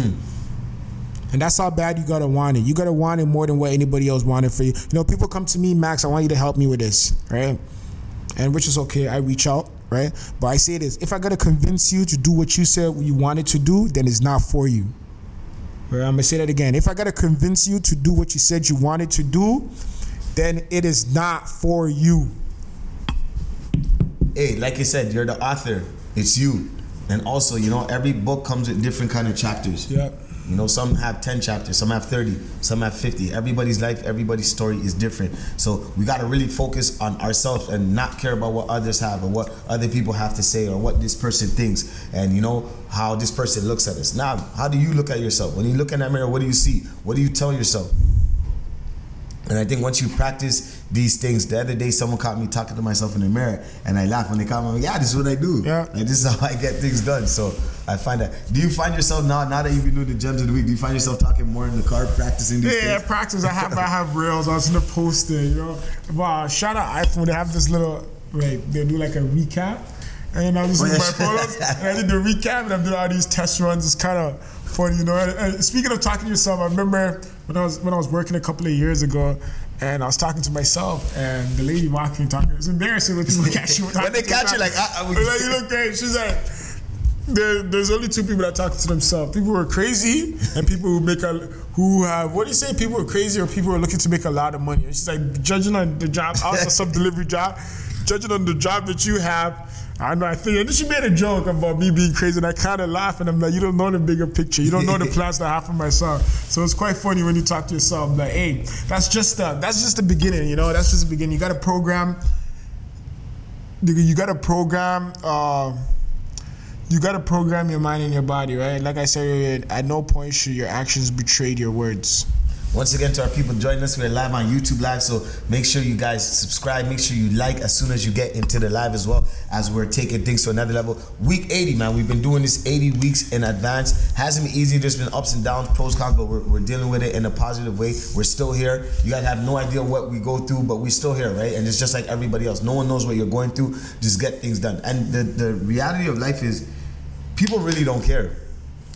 And that's how bad you gotta want it. You gotta want it more than what anybody else wanted for you. You know, people come to me, Max, I want you to help me with this, right? And which is okay, I reach out, right? But I say this if I gotta convince you to do what you said you wanted to do, then it's not for you. Right? I'm gonna say that again. If I gotta convince you to do what you said you wanted to do, then it is not for you. Hey, like I said, you're the author. It's you. And also, you know, every book comes with different kind of chapters. Yep. You know, some have 10 chapters, some have 30, some have 50. Everybody's life, everybody's story is different. So we got to really focus on ourselves and not care about what others have or what other people have to say or what this person thinks and, you know, how this person looks at us. Now, how do you look at yourself? When you look in that mirror, what do you see? What do you tell yourself? And I think once you practice these things, the other day someone caught me talking to myself in the mirror, and I laugh when they caught me. I'm like, yeah, this is what I do. Yeah. Like this is how I get things done. So I find that. Do you find yourself now, now that you've been doing the gems of the week, do you find yourself talking more in the car, practicing these Yeah, things? practice. I have I have reels. I was in the poster, you know. But uh, shout out iPhone. They have this little like they do like a recap, and I was Oh, using my photos, and I did the recap, and I'm doing all these test runs. It's kind of funny, you know. And, and speaking of talking to yourself, I remember when I was when I was working a couple of years ago. And I was talking to myself, and the lady walking talking. It's embarrassing when people catch you. When they catch you, like, ah, ah, we- like you look great. She's like, there, there's only two people that talk to themselves. People who are crazy and people who make a who have what do you say? People who are crazy or people who are looking to make a lot of money. And she's like judging on the job, also some delivery job, judging on the job that you have. I know. I think, she made a joke about me being crazy, and I kind of laugh, and I'm like, you don't know the bigger picture. You don't know the plans that I have for myself. So it's quite funny when you talk to yourself, like, hey, that's just uh, that's just the beginning. You know, that's just the beginning. You got to program. You got to program. Uh, you got to program your mind and your body, right? Like I said, at no point should your actions betray your words. Once again, to our people joining us, we're live on YouTube Live, so make sure you guys subscribe. Make sure you like as soon as you get into the live as well, as we're taking things to another level. Week 80, man, we've been doing this 80 weeks in advance. Hasn't been easy. There's been ups and downs, pros, cons, but we're, we're dealing with it in a positive way. We're still here. You guys have no idea what we go through, but we're still here, right? And it's just like everybody else. No one knows what you're going through. Just get things done. And the the reality of life is, people really don't care.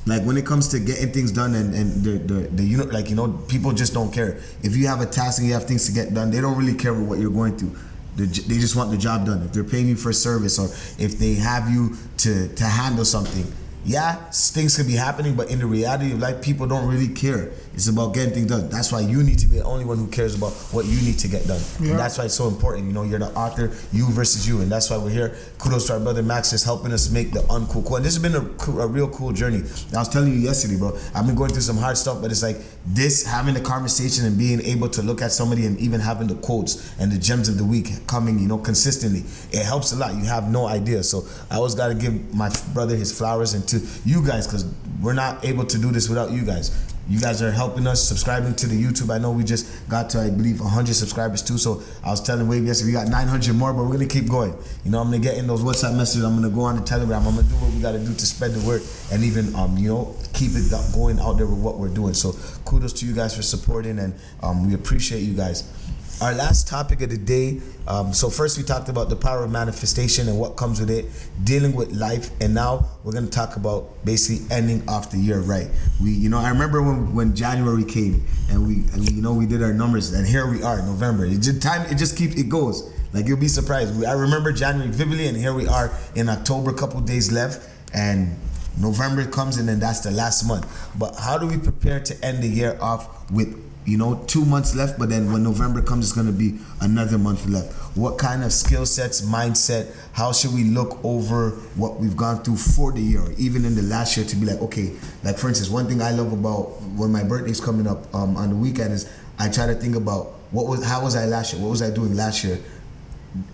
Like when it comes to getting things done and, and the, the, the you know like you know people just don't care. If you have a task and you have things to get done, they don't really care what you're going through. They just want the job done. If they're paying you for service or if they have you to to handle something, yeah, things could be happening, but in the reality of life, people don't really care. It's about getting things done. That's why you need to be the only one who cares about what you need to get done. Yeah. And that's why it's so important. You know, you're the author, you versus you, and that's why we're here. Kudos to our brother Max just helping us make the uncool cool. And this has been a, a real cool journey. I was telling you yesterday, bro. I've been going through some hard stuff, but it's like this having the conversation and being able to look at somebody and even having the quotes and the gems of the week coming, you know, consistently. It helps a lot. You have no idea. So I always got to give my brother his flowers and to you guys because we're not able to do this without you guys. You guys are helping us subscribing to the YouTube. I know we just got to, I believe, 100 subscribers too. So I was telling Wave yesterday, we got 900 more, but we're gonna keep going. You know, I'm gonna get in those WhatsApp messages. I'm gonna go on the Telegram. I'm gonna do what we gotta do to spread the word and even, um, you know, keep it going out there with what we're doing. So kudos to you guys for supporting, and um, we appreciate you guys. Our last topic of the day. Um, so first we talked about the power of manifestation and what comes with it, dealing with life, and now we're gonna talk about basically ending off the year right. We, you know, I remember when when January came and we, and, you know, we did our numbers, and here we are, November. It just time, it just keeps, it goes. Like you'll be surprised. I remember January vividly, and here we are in October, a couple days left, and November comes, and then that's the last month. But how do we prepare to end the year off with you know, two months left, but then when November comes, it's gonna be another month left. What kind of skill sets, mindset, how should we look over what we've gone through for the year, even in the last year to be like, okay, like for instance, one thing I love about when my birthday's coming up um, on the weekend is I try to think about what was, how was I last year, what was I doing last year,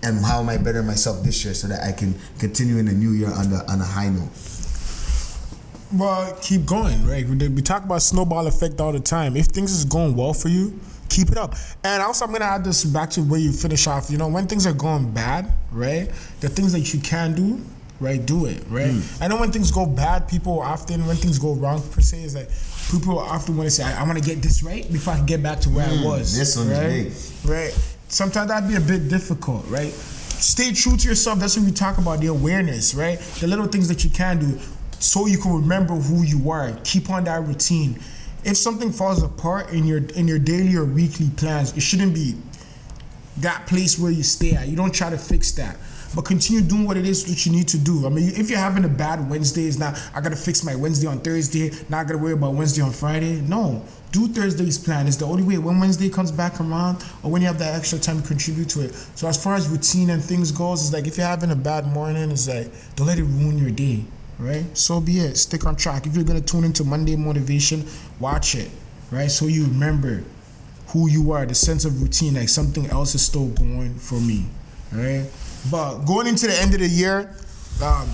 and how am I bettering myself this year so that I can continue in the new year on the on a high note. Well, keep going, right? We talk about snowball effect all the time. If things is going well for you, keep it up. And also, I'm gonna add this back to where you finish off. You know, when things are going bad, right? The things that you can do, right? Do it, right? Hmm. I know when things go bad, people often when things go wrong per se is like people often want to say, I, I want to get this right before I can get back to where I was. Hmm, this one's right? big. Right. Sometimes that'd be a bit difficult, right? Stay true to yourself. That's what we talk about the awareness, right? The little things that you can do so you can remember who you are. Keep on that routine. If something falls apart in your in your daily or weekly plans, it shouldn't be that place where you stay at. You don't try to fix that. But continue doing what it is that you need to do. I mean, if you're having a bad Wednesday, it's not, I gotta fix my Wednesday on Thursday, now I gotta worry about Wednesday on Friday. No. Do Thursday's plan. It's the only way. When Wednesday comes back around, or when you have that extra time to contribute to it. So as far as routine and things goes, it's like if you're having a bad morning, it's like don't let it ruin your day. Right? So be it. Stick on track. If you're gonna tune into Monday Motivation, watch it, right? So you remember who you are, the sense of routine, like something else is still going for me, right? But going into the end of the year, um,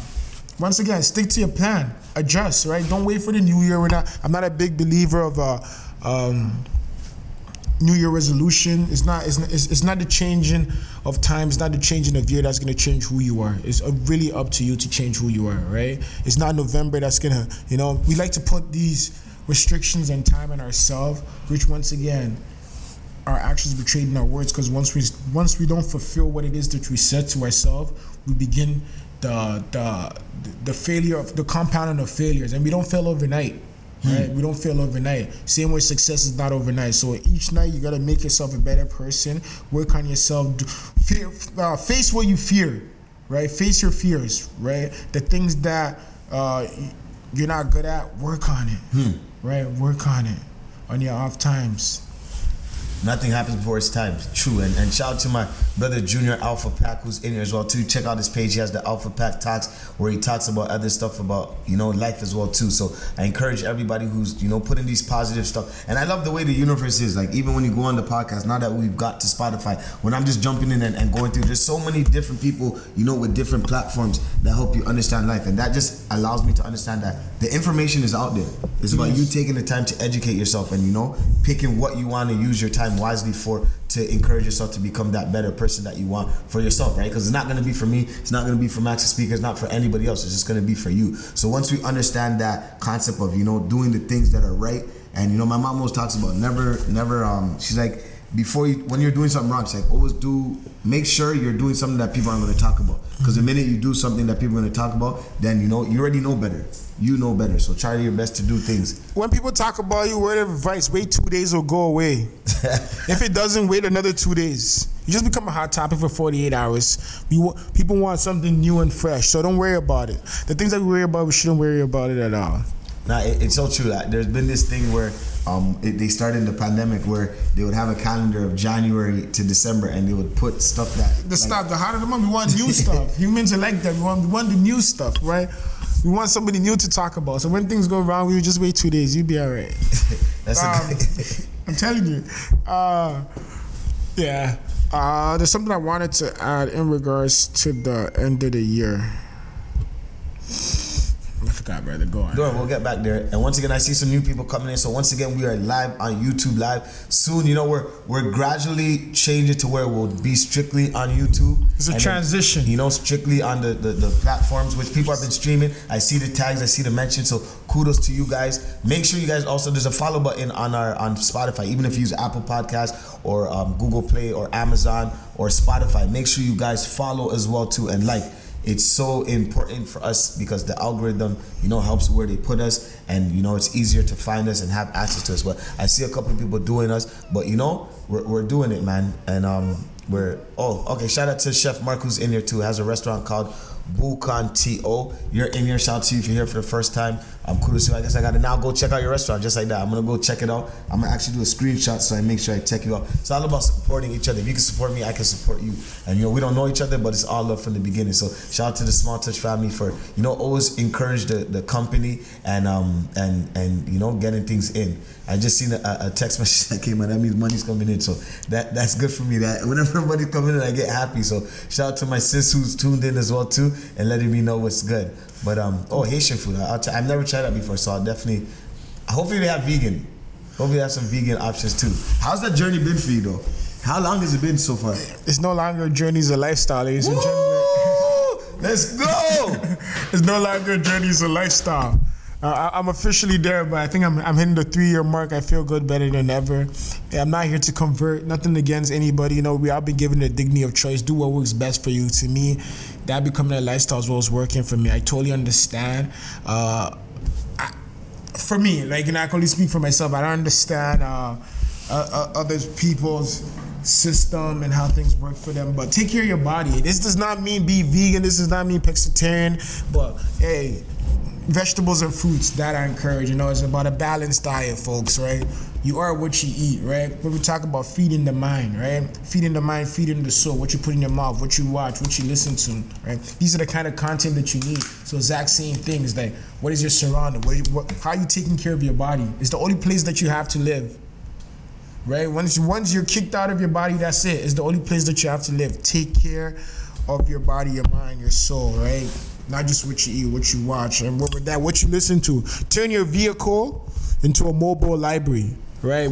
once again, stick to your plan, adjust, right? Don't wait for the new year. We're not. I'm not a big believer of uh, um, New Year resolution. It's not. It's it's, it's not the changing of time. It's not the changing of year that's gonna change who you are. It's uh, really up to you to change who you are, right? It's not November that's gonna. You know, we like to put these restrictions and time on ourselves, which once again, our actions betrayed in our words. Because once we once we don't fulfill what it is that we said to ourselves, we begin the the the failure of the compounding of failures, and we don't fail overnight. Right, we don't fail overnight. Same way, success is not overnight. So each night you gotta make yourself a better person. Work on yourself. Do, fear, uh, face what you fear. Right, face your fears. Right, the things that uh, you're not good at, work on it. Right, work on it on your off times. Nothing happens before its time. True. And, and shout out to my brother Junior Alpha Pack who's in here as well too. Check out his page. He has the Alpha Pack Talks where he talks about other stuff about, you know, life as well too. So I encourage everybody who's, you know, putting these positive stuff. And I love the way the universe is. Like even when you go on the podcast, now that we've got to Spotify, when I'm just jumping in and, and going through, there's so many different people, you know, with different platforms that help you understand life. And that just allows me to understand that the information is out there. It's about you taking the time to educate yourself and, you know, picking what you want to use your time wisely for to encourage yourself to become that better person that you want for yourself, right? Because it's not going to be for me, it's not going to be for Max Speaker, it's not for anybody else. It's just going to be for you. So once we understand that concept of you know doing the things that are right, and you know my mom always talks about never, never. Um, she's like before you when you're doing something wrong, like always do make sure you're doing something that people aren't going to talk about. Because the minute you do something that people are going to talk about, then you know you already know better. You know better. So try your best to do things. When people talk about you, word of advice: wait two days or go away. if it doesn't, wait another two days. You just become a hot topic for 48 hours. We wa- people want something new and fresh, so don't worry about it. The things that we worry about, we shouldn't worry about it at all. Now it, it's so true. That there's been this thing where um, it, they started in the pandemic where they would have a calendar of January to December, and they would put stuff that The like, stuff, the hotter the month, we want new stuff. Humans are like that. We want, we want the new stuff, right? We want somebody new to talk about. So when things go wrong, we just wait two days. You'll be all right. That's Um, good. I'm telling you. Uh, yeah. Uh, there's something I wanted to add in regards to the end of the year. I forgot, brother. Go on. Go on, we'll get back there. And once again, I see some new people coming in. So once again, we are live on YouTube Live. Soon, you know, we're we're gradually changing to where we'll be strictly on YouTube. It's a And then, transition. you know, strictly on the, the, the platforms which people have been streaming. I see the tags, I see the mentions. So kudos to you guys. Make sure you guys also there's a follow button on our on Spotify, even if you use Apple Podcast or um, Google Play or Amazon or Spotify. Make sure you guys follow as well too and like. It's so important for us because the algorithm, you know, helps where they put us, and you know, it's easier to find us and have access to us. But I see a couple of people doing us, but you know, we're, we're doing it, man, and um, we're oh, okay. Shout out to Chef Mark who's in here too. Has a restaurant called Bukan To. You're in here. Shout out to you if you're here for the first time. Um, cool to you. I guess I gotta now go check out your restaurant just like that. I'm gonna go check it out. I'm gonna actually do a screenshot so I make sure I check you out. It's all about supporting each other. If you can support me, I can support you. And you know, we don't know each other, but it's all love from the beginning. So shout out to the Small Touch family for you know always encourage the, the company and um and and you know getting things in. I just seen a, a text message that came in. That means money's coming in. So that that's good for me. That whenever money coming in, I get happy. So shout out to my sis who's tuned in as well too and letting me know what's good. But um oh Haitian food. I, I'll t- I've never tried that before, so I'll definitely. Hopefully they have vegan. Hopefully they have some vegan options too. How's that journey been for you though? How long has it been so far? It's no longer a journey, it's a lifestyle, ladies and gentlemen. Woo! Let's go! It's no longer a journey, it's a lifestyle. Uh, I, I'm officially there, but I think I'm, I'm hitting the three year mark. I feel good, better than ever. Yeah, I'm not here to convert, nothing against anybody. You know, we all been given the dignity of choice. Do what works best for you. To me, that becoming a lifestyle is what's working for me. I totally understand. Uh, I, for me, like, and I can only speak for myself. I don't understand uh, uh, uh, other people's system and how things work for them. But take care of your body. This does not mean be vegan. This does not mean pescatarian. But hey, vegetables and fruits that I encourage. You know, it's about a balanced diet, folks, right? You are what you eat, right? But we talk about feeding the mind, right? Feeding the mind, feeding the soul, what you put in your mouth, what you watch, what you listen to, right? These are the kind of content that you need. So exact same things, like what is your surrounding? What, what, how are you taking care of your body? It's the only place that you have to live. Right? Once once you're kicked out of your body, that's it. It's the only place that you have to live. Take care of your body, your mind, your soul, right? Not just what you eat, what you watch, and what with that, what you listen to. Turn your vehicle into a mobile library, right?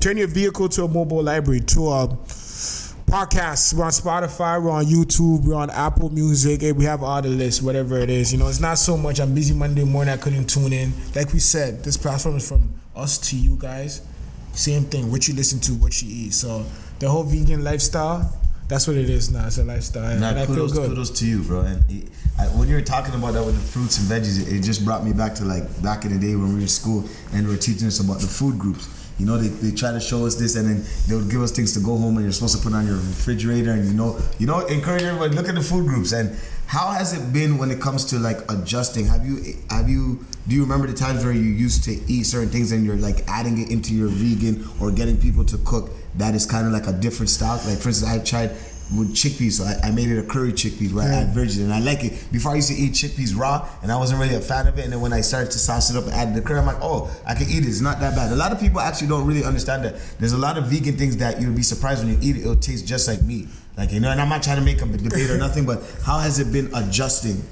Turn your vehicle to a mobile library, to a podcasts. We're on Spotify, we're on YouTube, we're on Apple Music. Hey, we have all the lists, whatever it is. You know, it's not so much. I'm busy Monday morning. I couldn't tune in. Like we said, this platform is from us to you guys. Same thing. What you listen to, what you eat. So the whole vegan lifestyle, that's what it is now. It's a lifestyle, and Nah, I feel kudos, good. kudos to you, bro. And it, I, when you were talking about that with the fruits and veggies, it, it just brought me back to like back in the day when we were in school and they were teaching us about the food groups. You know, they, they try to show us this, and then they would give us things to go home, and you're supposed to put on your refrigerator, and you know, you know, encourage everybody look at the food groups. And how has it been when it comes to like adjusting? Have you have you do you remember the times where you used to eat certain things and you're like adding it into your vegan or getting people to cook that is kind of like a different style? Like for instance, I tried with chickpeas, so I, I made it a curry chickpeas where I add virgin, and I like it. Before I used to eat chickpeas raw, and I wasn't really a fan of it. And then when I started to sauce it up and add the curry, I'm like, oh, I can eat it. It's not that bad. A lot of people actually don't really understand that. There's a lot of vegan things that you'll be surprised when you eat it. It'll taste just like meat. Like you know, and I'm not trying to make a debate or nothing, but how has it been adjusting?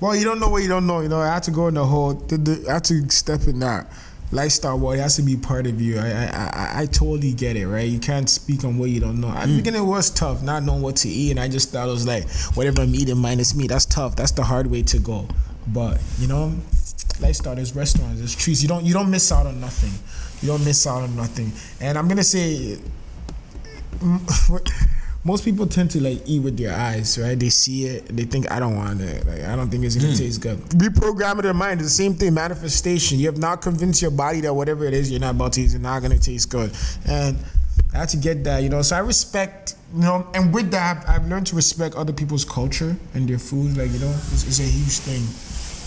Well, you don't know what you don't know. You know, I had to go in the whole. The, the, I had to step in that lifestyle. Well, it has to be part of you. I, I, I, I totally get it, right? You can't speak on what you don't know. At the mm. beginning, it was tough, not knowing what to eat, and I just thought it was like whatever I'm eating minus me. That's tough. That's the hard way to go. But you know, lifestyle. There's restaurants. There's trees. You don't you don't miss out on nothing. You don't miss out on nothing. And I'm gonna say most people tend to like eat with their eyes, right? They see it, they think I don't want it. Like I don't think it's gonna taste good. Reprogramming their mind is the same thing. Manifestation. You have not convinced your body that whatever it is you're not about to eat is not gonna taste good. And I had to get that, you know. So I respect, you know, and with that, I've, I've learned to respect other people's culture and their food. Like you know, it's, it's a huge thing.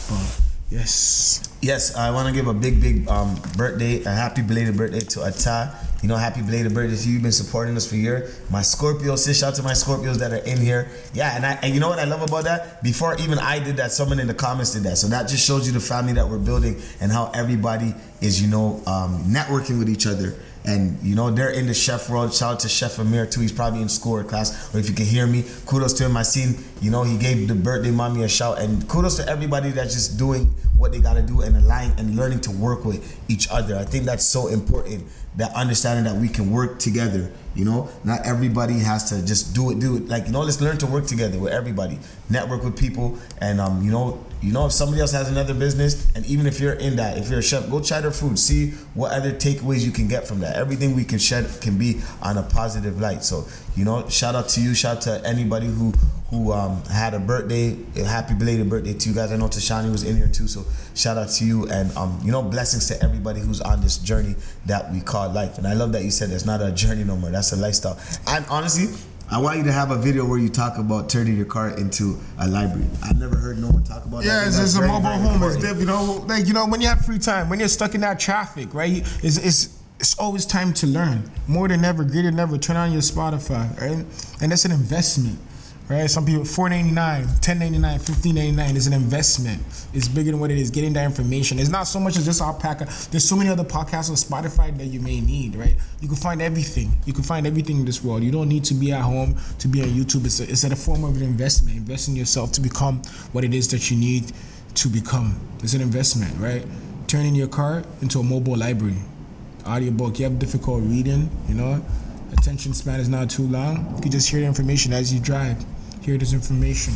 But yes, Yes, I want to give a big, big um, birthday, a happy belated birthday to Ata. You know, happy belated birthday to you. You've been supporting us for a year. My Scorpios, say shout out to my Scorpios that are in here. Yeah, and I, and you know what I love about that? Before even I did that, someone in the comments did that. So that just shows you the family that we're building and how everybody is, you know, um, networking with each other. And you know they're in the chef world. Shout out to Chef Amir too. He's probably in school or class. Or if you can hear me, kudos to him. I seen you know he gave the birthday mommy a shout. And kudos to everybody that's just doing what they gotta do and align and learning to work with each other. I think that's so important. That understanding that we can work together. You know, not everybody has to just do it. Do it like you know. Let's learn to work together with everybody. Network with people, and um, you know, you know, if somebody else has another business, and even if you're in that, if you're a chef, go try their food. See what other takeaways you can get from that. Everything we can shed can be on a positive light. So, you know, shout out to you. Shout out to anybody who who um, had a birthday. A happy belated birthday to you guys. I know Tashani was in here too. So shout out to you, and um, you know, blessings to everybody who's on this journey that we call life. And I love that you said it's not a journey no more. That's a lifestyle. And honestly. I want you to have a video where you talk about turning your car into a library. I've never heard no one talk about that. Yeah, it's, a mobile home. It's you know, like you know, when you have free time, when you're stuck in that traffic, right? It's it's it's always time to learn more than ever, greater than ever. Turn on your Spotify, right? And that's an investment, right? Some people four ninety nine, ten ninety nine, fifteen ninety nine is an investment. It's bigger than what it is. Getting that information. It's not so much as just Alpha Pack. There's so many other podcasts on Spotify that you may need, right? You can find everything. You can find everything in this world. You don't need to be at home to be on YouTube. It's a, it's a form of an investment. Invest in yourself to become what it is that you need to become. It's an investment, right? Turning your car into a mobile library. Audiobook. You have difficult reading, you know. Attention span is not too long. You can just hear the information as you drive. Hear this information.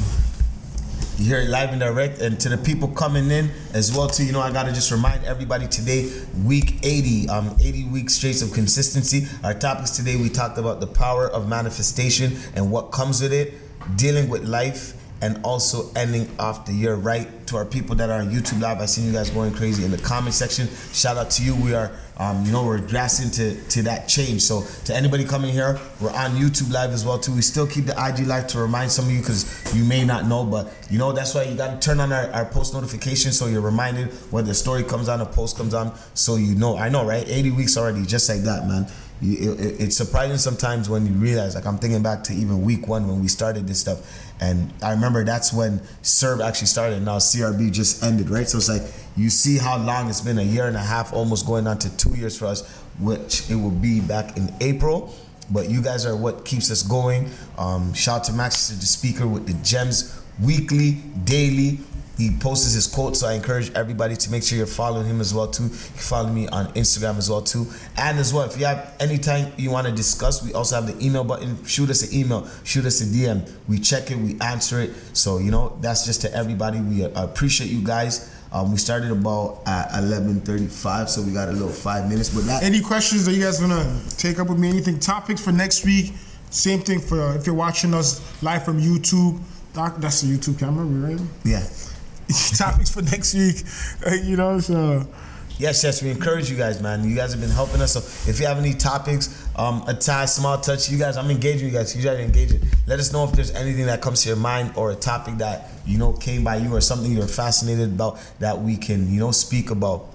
You hear it live and direct, and to the people coming in as well too. You know, I gotta just remind everybody today, week 80, um, 80 weeks straight of consistency. Our topics today, we talked about the power of manifestation and what comes with it, dealing with life, and also ending off the year right. To our people that are on YouTube Live, I seen you guys going crazy in the comment section. Shout out to you. We are, um, you know, we're grasping to to that change. So to anybody coming here, we're on YouTube Live as well too. We still keep the IG Live to remind some of you because you may not know, but you know that's why you got to turn on our, our post notifications so you're reminded when the story comes on, a post comes on, so you know. I know, right? 80 weeks already, just like that, man. You, it, it's surprising sometimes when you realize, like I'm thinking back to even week one when we started this stuff, and I remember that's when CERB actually started. And now CRB just ended, right? So it's like you see how long it's been a year and a half, almost going on to two years for us, which it will be back in April. But you guys are what keeps us going. Um, shout out to Max, the speaker with the gems weekly, daily. He posts his quotes, so I encourage everybody to make sure you're following him as well too. You can follow me on Instagram as well too. And as well, if you have any time you want to discuss, we also have the email button. Shoot us an email, shoot us a DM. We check it, we answer it. So you know that's just to everybody. We appreciate you guys. Um, we started about at 11:35, so we got a little five minutes. But that Any questions that you guys wanna take up with me? Anything topics for next week? Same thing for if you're watching us live from YouTube. Doc, that's the YouTube camera, we right? yeah. topics for next week. Uh, you know, so Yes, yes, we encourage you guys, man. You guys have been helping us. So if you have any topics, um, a tie, small touch, you guys, I'm engaging you guys. You guys are engaging. Let us know if there's anything that comes to your mind or a topic that you know came by you or something you're fascinated about that we can, you know, speak about.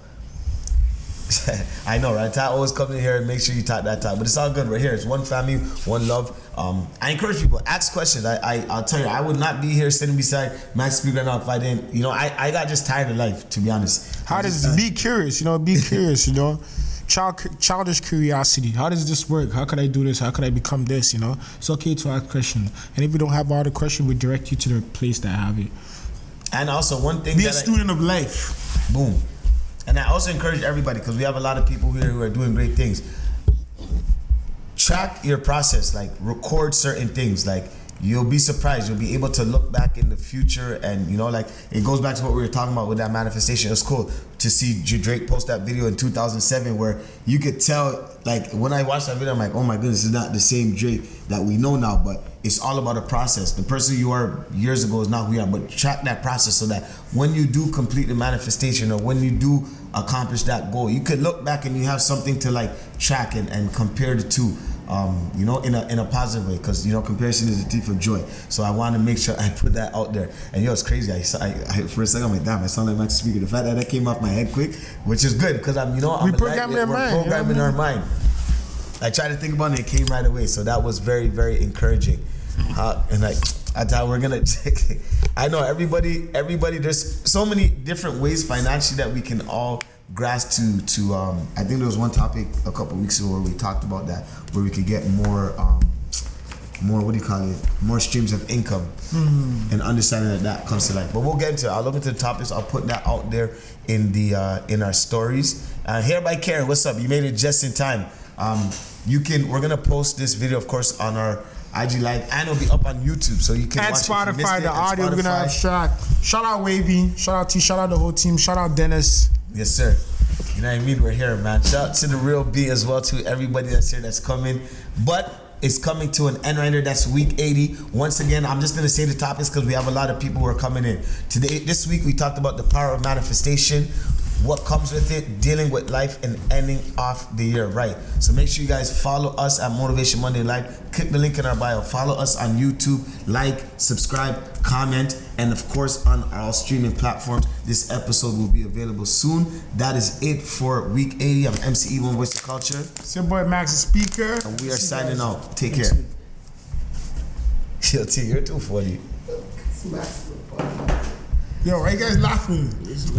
I know, right? Ty always come in here and make sure you talk that talk, but it's all good. We're here. It's one family, one love. Um, I encourage people ask questions. I, I I'll tell you, I would not be here sitting beside Max Speaker now if I didn't. You know, I, I got just tired of life, to be honest. how does be curious? You know, be curious. You know, child childish curiosity. How does this work? How could I do this? How could I become this? You know, it's okay to ask questions. And if you don't have all the questions, we direct you to the place that have it. And also one thing Be a that I- student of life. Boom. And I also encourage everybody because we have a lot of people here who are doing great things. Track your process, like record certain things. Like you'll be surprised. You'll be able to look back in the future, and you know, like it goes back to what we were talking about with that manifestation. It was cool to see Drake post that video in 2007, where you could tell. Like when I watched that video, I'm like, oh my goodness, is not the same Drake that we know now, but it's all about a process. The person you are years ago is not who you are, but track that process so that when you do complete the manifestation or when you do accomplish that goal, you could look back and you have something to like track and, and compare the two. Um, you know, in a in a positive way, because you know comparison is the thief of joy. So I want to make sure I put that out there. And yo, it's crazy. I, I, I for a second I'm like, damn, I sound like Max Speaker. The fact that that came off my head quick, which is good, because I'm you know I'm We program we're mind, you know programming I our mind. I tried to think about it, it came right away. So that was very, very encouraging. Uh, and like I thought we're gonna I know everybody everybody there's so many different ways financially that we can all grasp to to um I think there was one topic a couple weeks ago where we talked about that where we could get more um more what do you call it? More streams of income and understanding that that comes to life. But we'll get into it. I'll look into the topics. I'll put that out there in the uh in our stories. Uh here by karen what's up? You made it just in time. Um you can we're gonna post this video of course on our IG live and it'll be up on YouTube so you can And watch it Spotify, missed it, the audio, we're gonna have. Shout out Wavy, shout out T, shout out the whole team, shout out Dennis. Yes, sir. You know what I mean? We're here, man. Shout out to the real B as well, to everybody that's here that's coming. But it's coming to an end right here. That's week 80. Once again, I'm just gonna say the topics because we have a lot of people who are coming in. Today, this week, we talked about the power of manifestation, what comes with it, dealing with life, and ending off the year right. So make sure you guys follow us at Motivation Monday Live. Click the link in our bio. Follow us on YouTube. Like, subscribe, comment, and of course on all streaming platforms. This episode will be available soon. That is it for week 80. I'm MCE One Voice of Culture, It's your boy Max, the speaker. and we are signing out. Take care. Yo, T, you're too funny. Yo, why you guys laughing?